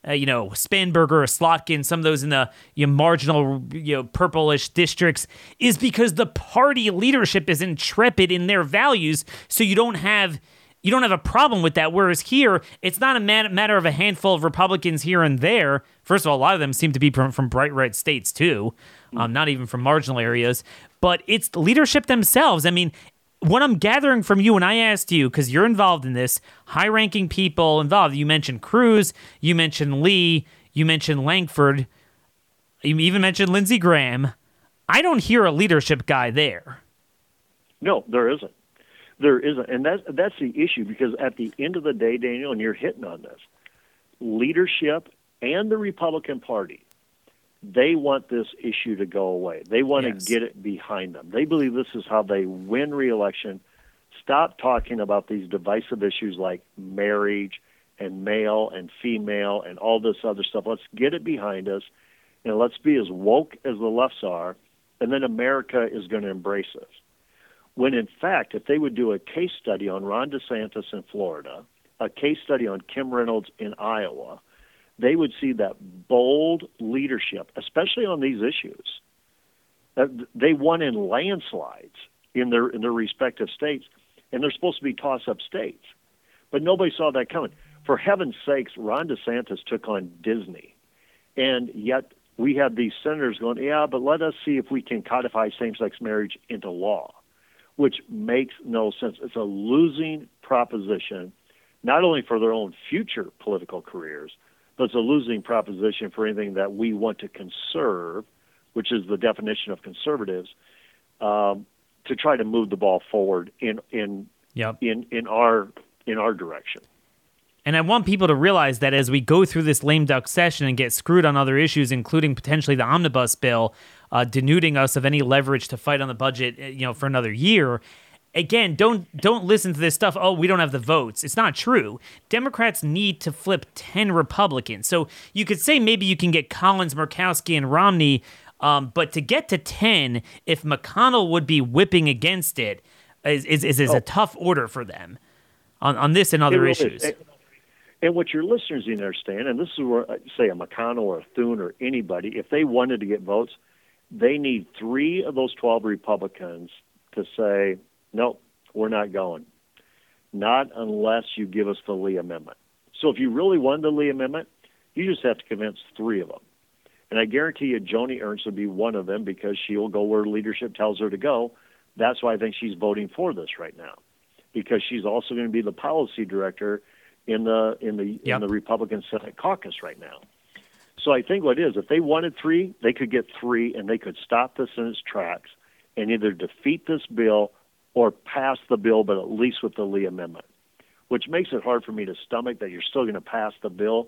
uh, you know, Spanberger or Slotkin, some of those in the you know, marginal, you know, purplish districts, is because the party leadership is intrepid in their values. So you don't have you don't have a problem with that. Whereas here, it's not a matter of a handful of Republicans here and there. First of all, a lot of them seem to be from, from bright red states too, um, not even from marginal areas. But it's leadership themselves. I mean, what I'm gathering from you when I asked you, because you're involved in this, high ranking people involved, you mentioned Cruz, you mentioned Lee, you mentioned Lankford, you even mentioned Lindsey Graham. I don't hear a leadership guy there. No, there isn't. There isn't. And that's, that's the issue because at the end of the day, Daniel, and you're hitting on this, leadership and the Republican Party they want this issue to go away. They want yes. to get it behind them. They believe this is how they win reelection. Stop talking about these divisive issues like marriage and male and female and all this other stuff. Let's get it behind us and let's be as woke as the lefts are, and then America is going to embrace us. When in fact, if they would do a case study on Ron DeSantis in Florida, a case study on Kim Reynolds in Iowa, they would see that bold leadership, especially on these issues. They won in landslides in their in their respective states, and they're supposed to be toss-up states, but nobody saw that coming. For heaven's sakes, Ron DeSantis took on Disney, and yet we have these senators going, "Yeah, but let us see if we can codify same-sex marriage into law," which makes no sense. It's a losing proposition, not only for their own future political careers, but it's a losing proposition for anything that we want to conserve, which is the definition of conservatives, um, to try to move the ball forward in in yep. in in our in our direction. And I want people to realize that as we go through this lame duck session and get screwed on other issues, including potentially the omnibus bill, uh, denuding us of any leverage to fight on the budget, you know, for another year, again, don't don't listen to this stuff. Oh, we don't have the votes. It's not true. Democrats need to flip ten Republicans. So you could say maybe you can get Collins, Murkowski, and Romney, um, but to get to ten, if McConnell would be whipping against it, is is, is, is oh. a tough order for them on on this and other issues. And, and what your listeners need to understand, and this is where, uh, say, a McConnell or a Thune or anybody, if they wanted to get votes, they need three of those 12 Republicans to say, no, we're not going. Not unless you give us the Lee Amendment. So if you really want the Lee Amendment, you just have to convince three of them. And I guarantee you, Joni Ernst will be one of them because she will go where leadership tells her to go. That's why I think she's voting for this right now, because she's also going to be the policy director in the in the yep. in the Republican Senate caucus right now. So I think what is if they wanted three, they could get three, and they could stop this in its tracks and either defeat this bill or pass the bill, but at least with the Lee Amendment, which makes it hard for me to stomach that you're still going to pass the bill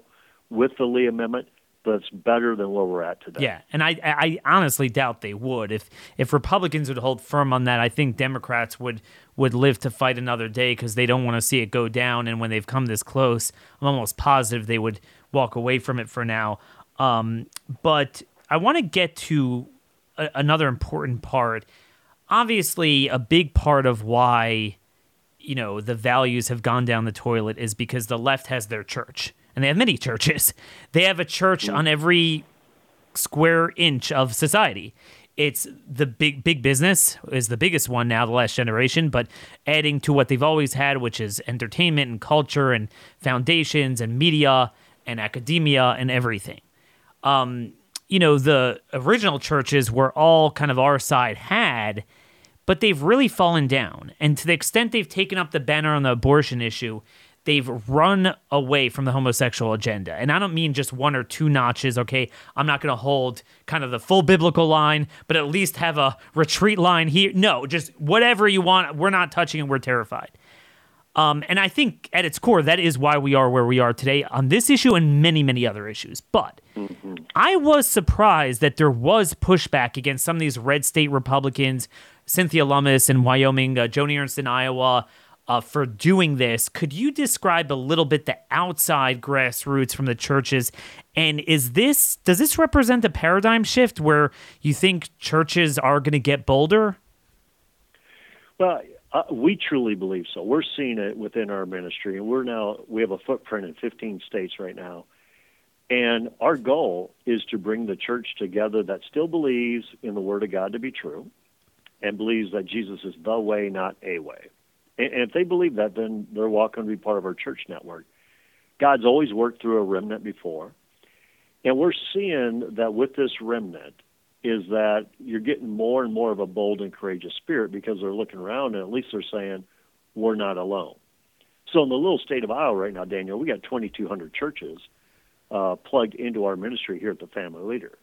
with the Lee Amendment, but it's better than where we're at today. Yeah, and I, I honestly doubt they would. If if Republicans would hold firm on that, I think Democrats would would live to fight another day because they don't want to see it go down. And when they've come this close, I'm almost positive they would walk away from it for now. Um, but I want to get to a, another important part. Obviously a big part of why you know the values have gone down the toilet is because the left has their church and they have many <laughs> churches. They have a church on every square inch of society. It's the big big business is the biggest one now the last generation but adding to what they've always had which is entertainment and culture and foundations and media and academia and everything um, you know, the original churches were all kind of our side had, but they've really fallen down. And to the extent they've taken up the banner on the abortion issue, they've run away from the homosexual agenda. And I don't mean just one or two notches, okay? I'm not going to hold kind of the full biblical line, but at least have a retreat line here. No, just whatever you want. We're not touching it. We're terrified. Um, and I think at its core, that is why we are where we are today on this issue and many, many other issues. But mm-hmm. I was surprised that there was pushback against some of these red state Republicans, Cynthia Lummis in Wyoming, uh, Joni Ernst in Iowa, uh, for doing this. Could you describe a little bit the outside grassroots from the churches? And is this does this represent a paradigm shift where you think churches are going to get bolder? Well, uh, we truly believe so. We're seeing it within our ministry, and we're now we have a footprint in 15 states right now. And our goal is to bring the church together that still believes in the Word of God to be true and believes that Jesus is the way, not a way. And if they believe that, then they're welcome to be part of our church network. God's always worked through a remnant before. And we're seeing that with this remnant is that you're getting more and more of a bold and courageous spirit because they're looking around and at least they're saying, we're not alone. So in the little state of Iowa right now, Daniel, we got 2,200 churches uh, plugged into our ministry here at the Family Leader.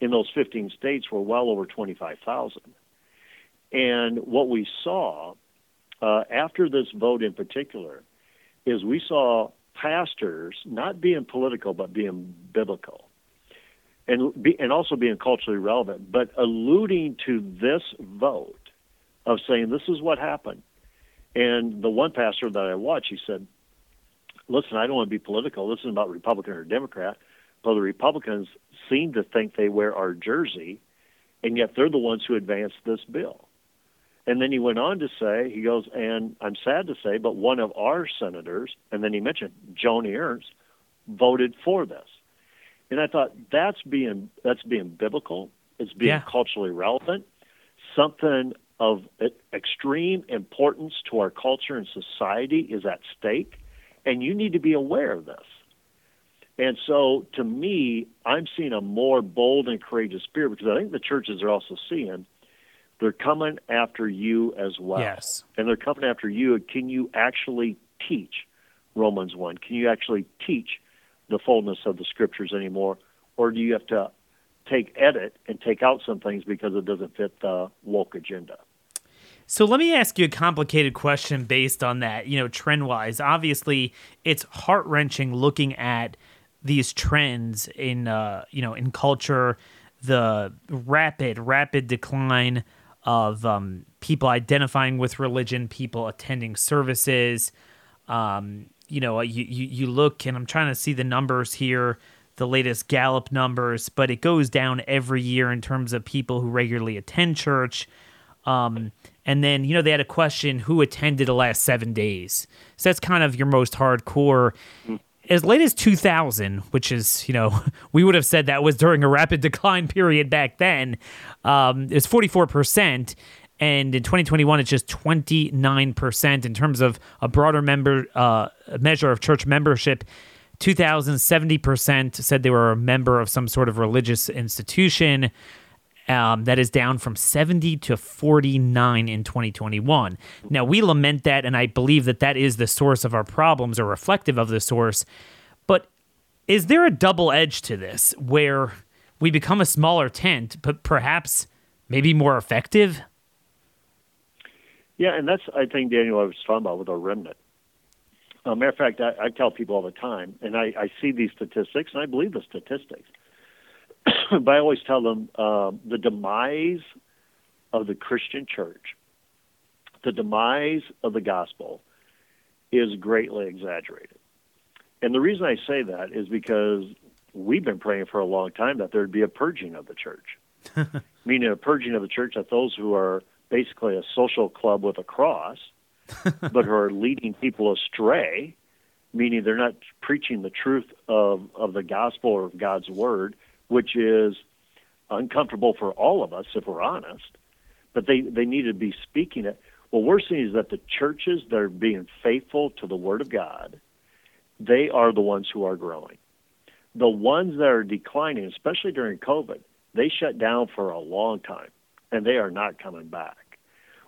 In those 15 states, we're well over 25,000. And what we saw uh, after this vote in particular is we saw pastors not being political but being biblical and be, and also being culturally relevant but alluding to this vote of saying this is what happened. And the one pastor that I watched he said listen I don't want to be political. This isn't about Republican or Democrat but the Republicans seem to think they wear our jersey and yet they're the ones who advanced this bill. And then he went on to say, he goes, and I'm sad to say, but one of our senators, and then he mentioned Joni Ernst, voted for this. And I thought that's being that's being biblical. It's being yeah. culturally relevant. Something of extreme importance to our culture and society is at stake, and you need to be aware of this. And so, to me, I'm seeing a more bold and courageous spirit because I think the churches are also seeing they're coming after you as well. Yes. And they're coming after you. Can you actually teach Romans 1? Can you actually teach the fullness of the scriptures anymore? Or do you have to take edit and take out some things because it doesn't fit the woke agenda? So let me ask you a complicated question based on that, you know, trend wise. Obviously, it's heart wrenching looking at these trends in, uh, you know, in culture, the rapid, rapid decline of um, people identifying with religion, people attending services. Um, you know, you, you, you look, and I'm trying to see the numbers here, the latest Gallup numbers, but it goes down every year in terms of people who regularly attend church. Um, and then, you know, they had a question who attended the last seven days. So that's kind of your most hardcore as late as 2000, which is, you know, <laughs> we would have said that was during a rapid <laughs> decline period back then, um, is 44%. And in 2021, it's just 29% in terms of a broader member uh, measure of church membership. 2070% said they were a member of some sort of religious institution. Um, that is down from 70 to 49 in 2021. Now, we lament that, and I believe that that is the source of our problems or reflective of the source. But is there a double edge to this where we become a smaller tent, but perhaps maybe more effective? Yeah, and that's, I think, Daniel, I was talking about with a remnant. Uh, matter of fact, I, I, tell people all the time, and I, I see these statistics, and I believe the statistics <coughs> but I always tell them uh, the demise of the Christian church, the demise of the gospel, is greatly exaggerated. And the reason I say that is because we've been praying for a long time that there'd be a purging of the church, <laughs> meaning a purging of the church that those who are basically a social club with a cross, <laughs> but who are leading people astray, meaning they're not preaching the truth of, of the gospel or of God's word, which is uncomfortable for all of us if we're honest, but they, they need to be speaking it. What we're seeing is that the churches that are being faithful to the Word of God, they are the ones who are growing. The ones that are declining, especially during COVID, they shut down for a long time and they are not coming back.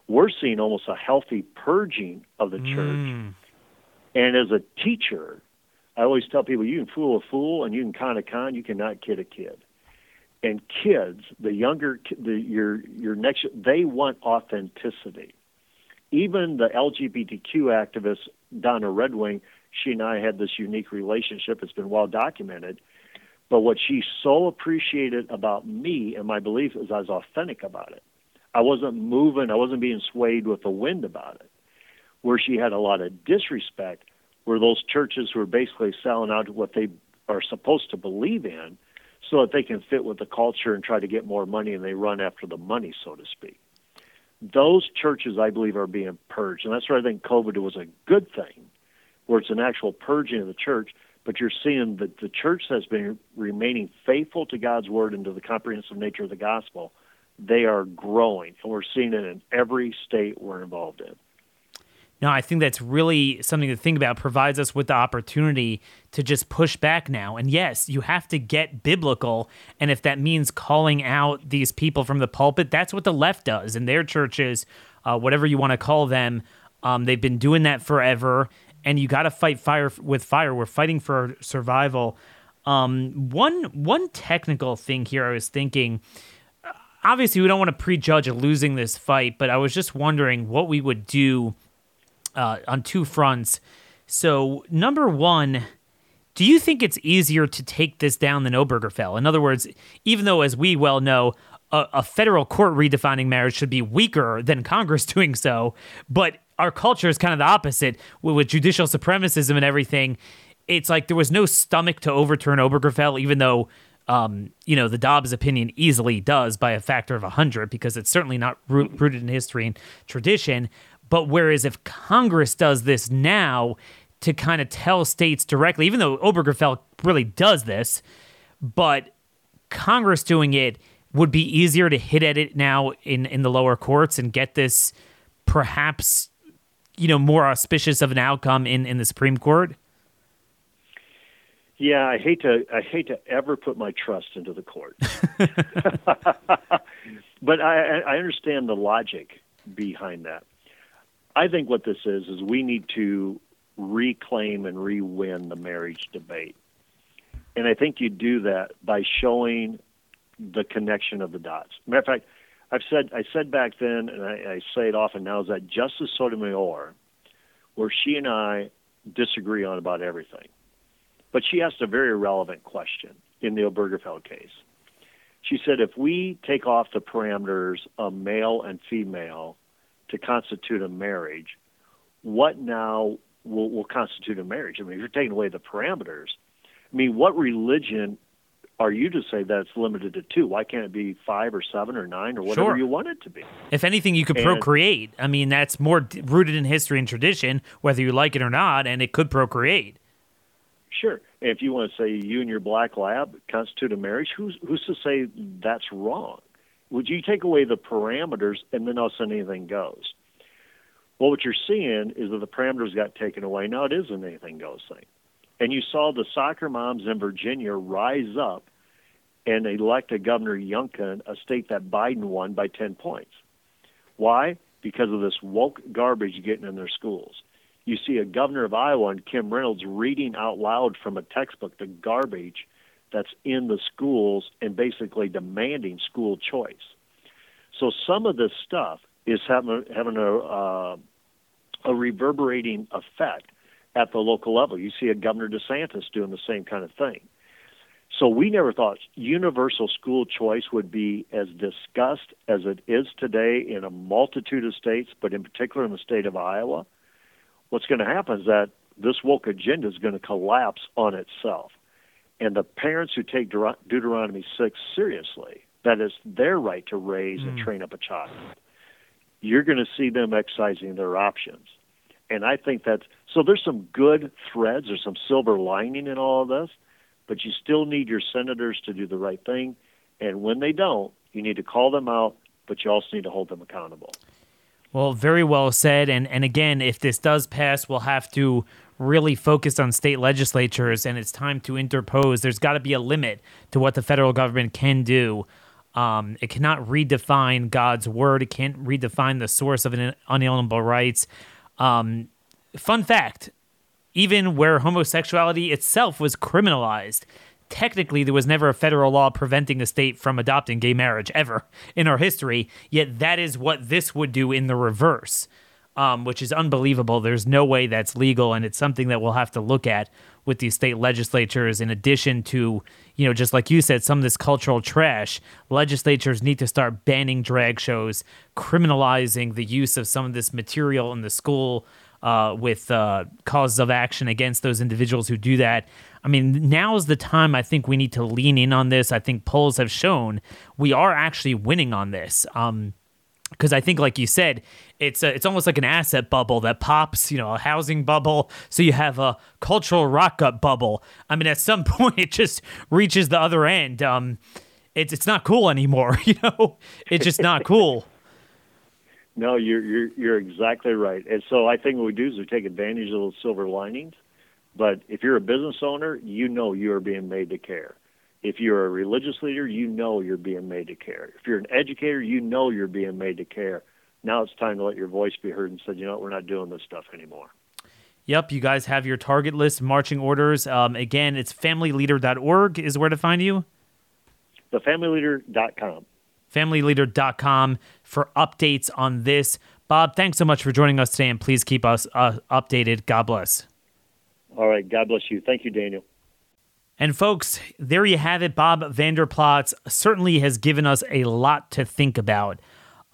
We're seeing almost a healthy purging of the church. Mm. And as a teacher, I always tell people you can fool a fool and you can con a con, you cannot kid a kid. And kids, the younger, the, your your next, they want authenticity. Even the LGBTQ activist Donna Redwing, she and I had this unique relationship. It's been well documented. But what she so appreciated about me and my belief is I was authentic about it. I wasn't moving, I wasn't being swayed with the wind about it. Where she had a lot of disrespect were those churches who are basically selling out what they are supposed to believe in so that they can fit with the culture and try to get more money and they run after the money, so to speak. Those churches, I believe, are being purged. And that's why I think COVID was a good thing, where it's an actual purging of the church. But you're seeing that the church has been remaining faithful to God's word and to the comprehensive nature of the gospel. They are growing, and we're seeing it in every state we're involved in. No, I think that's really something to think about. Provides us with the opportunity to just push back now. And yes, you have to get biblical. And if that means calling out these people from the pulpit, that's what the left does in their churches, uh, whatever you want to call them. Um, they've been doing that forever. And you got to fight fire with fire. We're fighting for survival. Um, one one technical thing here, I was thinking. Obviously, we don't want to prejudge losing this fight, but I was just wondering what we would do uh, on two fronts. So, number one, do you think it's easier to take this down than Obergefell? In other words, even though, as we well know, a, a, federal court redefining marriage should be weaker than Congress <laughs> doing so, but our culture is kind of the opposite with, with judicial supremacism and everything. It's like there was no stomach to overturn Obergefell, even though um, you know, the Dobbs opinion easily does by a factor of 100 because it's certainly not rooted in history and tradition. But whereas if Congress does this now to kind of tell states directly, even though Obergefell really does this, but Congress doing it would be easier to hit at it now in, in the lower courts and get this perhaps, you know, more auspicious of an outcome in, in the Supreme Court? Yeah, I hate to I hate to ever put my trust into the court, <laughs> <laughs> but I, I understand the logic behind that. I think what this is is we need to reclaim and re-win the marriage debate, and I think you do that by showing the connection of the dots. Matter of fact, I've said I said back then, and I, I say it often now, is that Justice Sotomayor, where she and I disagree on about everything, but she asked a very relevant question in the Obergefell case. She said, if we take off the parameters of male and female to constitute a marriage, what now will, will constitute a marriage? I mean, if you're taking away the parameters, I mean, what religion are you to say that it's limited to two? Why can't it be five or seven or nine or whatever sure. you want it to be? If anything, you could and, procreate. I mean, that's more rooted in history and tradition, whether you like it or not, and it could procreate. Sure. If you want to say you and your black lab constitute a marriage, who's who's to say that's wrong? Would you take away the parameters and then all of a sudden anything goes? Well, what you're seeing is that the parameters got taken away. Now it is an anything goes thing. And you saw the soccer moms in Virginia rise up and elect a Governor Youngkin, a state that Biden won by 10 points. Why? Because of this woke garbage getting in their schools. You see a governor of Iowa and Kim Reynolds reading out loud from a textbook the garbage that's in the schools and basically demanding school choice. So some of this stuff is having having a uh, a reverberating effect at the local level. You see a Governor DeSantis doing the same kind of thing. So we never thought universal school choice would be as discussed as it is today in a multitude of states, but in particular in the state of Iowa. What's going to happen is that this woke agenda is going to collapse on itself. And the parents who take Deuteronomy 6 seriously, that is their right to raise mm. and train up a child, you're going to see them exercising their options. And I think that's so there's some good threads, there's some silver lining in all of this, but you still need your senators to do the right thing. And when they don't, you need to call them out, but you also need to hold them accountable. Well, very well said. And and again, if this does pass, we'll have to really focus on state legislatures, and it's time to interpose. There's got to be a limit to what the federal government can do. Um, it cannot redefine God's word. It can't redefine the source of unalienable rights. Um, fun fact even where homosexuality itself was criminalized, technically there was never a federal law preventing a state from adopting gay marriage ever in our history. Yet that is what this would do in the reverse um, which is unbelievable. There's no way that's legal, and it's something that we'll have to look at with these state legislatures. In addition to, you know, just like you said, some of this cultural trash, legislatures need to start banning drag shows, criminalizing the use of some of this material in the school. Uh, with uh, causes of action against those individuals who do that. I mean, now is the time I think we need to lean in on this. I think polls have shown we are actually winning on this. Um, because I think, like you said, it's a, it's almost like an asset bubble that pops, you know, a housing bubble. So you have a cultural rock up bubble. I mean, at some <laughs> point, it just reaches the other end. Um, it's it's not cool anymore. <laughs> You know, it's just not cool. <laughs> no, you're you're you're exactly right. And so I think what we do is we take advantage of those silver linings. But if you're a business owner, you know you are being made to care. If you're a religious leader, you know you're being made to care. If you're an educator, you know you're being made to care. Now it's time to let your voice be heard and said, you know what, we're not doing this stuff anymore. Yep, you guys have your target list, marching orders. Um, again, it's familyleader.org is where to find you. Thefamilyleader.com. Familyleader.com for updates on this. Bob, thanks so much for joining us today, and please keep us uh, updated. God bless. All right. God bless you. Thank you, Daniel. And folks, there you have it. Bob Vander Plaats certainly has given us a lot to think about.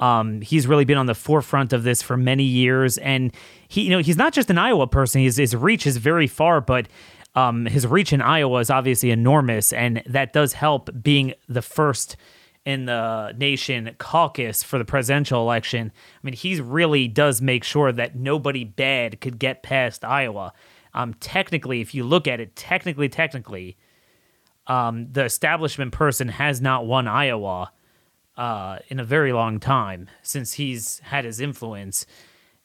Um, he's really been on the forefront of this for many years, and he, you know, he's not just an Iowa person. His his reach is very far, but um, his reach in Iowa is obviously enormous, and that does help being the first in the nation caucus for the presidential election. I mean, he really does make sure that nobody bad could get past Iowa. Um, technically, if you look at it, technically, technically, um, the establishment person has not won Iowa uh, in a very long time since he's had his influence.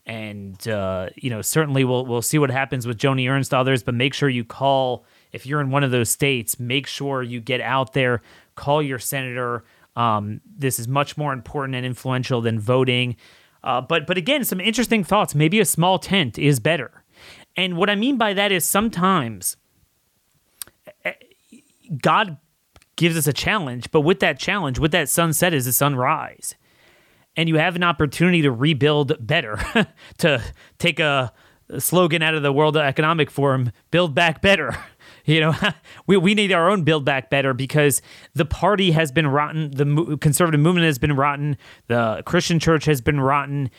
And uh, you know, certainly we'll we'll see what happens with Joni Ernst, others. But make sure you call if you're in one of those states. Make sure you get out there, call your senator. Um, this is much more important and influential than voting. Uh, but but again, some interesting thoughts. Maybe a small tent is better. And what I mean by that is sometimes eh, God gives us a challenge, but with that challenge, with that sunset is the sunrise. And you have an opportunity to rebuild better, <laughs> to take a slogan out of the World Economic Forum build back better. <laughs> You know, <laughs> we, we need our own build back better because the party has been rotten. The conservative movement has been rotten. The Christian church has been rotten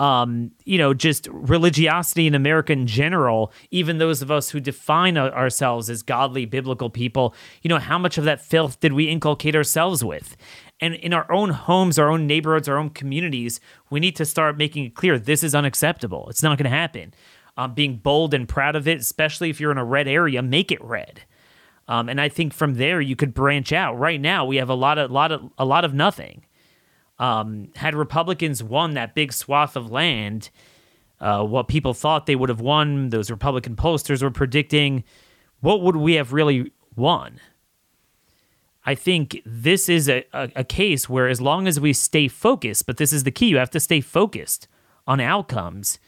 um, you know, just religiosity in America in general, even those of us who define ourselves as godly biblical people, you know, how much of that filth did we inculcate ourselves with? And in our own homes, our own neighborhoods, our own communities, we need to start making it clear this is unacceptable. It's not going to happen. Um, being bold and proud of it, especially if you're in a red area, make it red. Um, and I think from there you could branch out. Right now, we have a lot of lot of a lot of nothing. Um, had Republicans won that big swath of land, uh, what people thought they would have won, those Republican posters were predicting, what would we have really won? I think this is a, a, a, case where, as long as we stay focused, but this is the key, you have to stay focused on outcomes.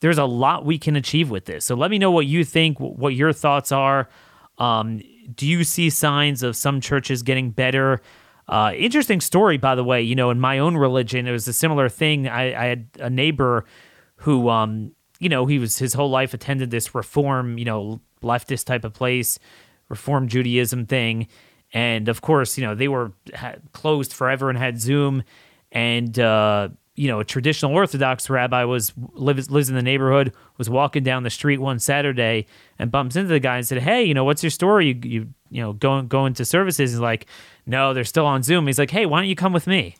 There's a lot we can achieve with this. So let me know what you think, what your thoughts are. Um, do you see signs of some churches getting better? Uh, interesting story, by the way. You know, in my own religion, it was a similar thing. I, I had a neighbor who, um, you know, he was his whole life attended this reform, you know, leftist type of place, reform Judaism thing, and of course, you know, they were closed forever and had Zoom, and uh, you know, a traditional Orthodox rabbi was lives lives in the neighborhood, was walking down the street one Saturday and bumps into the guy and said, "Hey, you know, what's your story? You you, you know, going going to services?" He's like, "No, they're still on Zoom." He's like, "Hey, why don't you come with me?"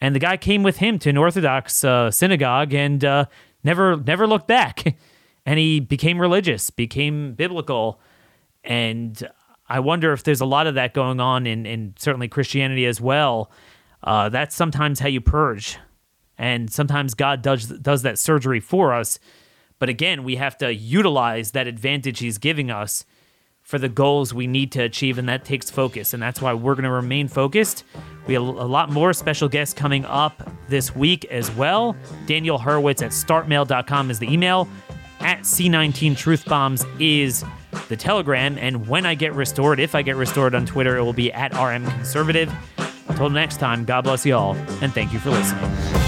And the guy came with him to an Orthodox uh, synagogue and uh, never never looked back. <laughs> and he became religious, became biblical, and I wonder if there's a lot of that going on in in certainly Christianity as well. Uh, that's sometimes how you purge and sometimes God does does that surgery for us. But again, we have to utilize that advantage He's giving us for the goals we need to achieve, and that takes focus. And that's why we're going to remain focused. We have a lot more special guests coming up this week as well. Daniel Horowitz at startmail.com is the email. At C19 Truth Bombs is the telegram. And when I get restored, if I get restored on Twitter, it will be at RM Conservative. Until next time, God bless you all, and thank you for listening.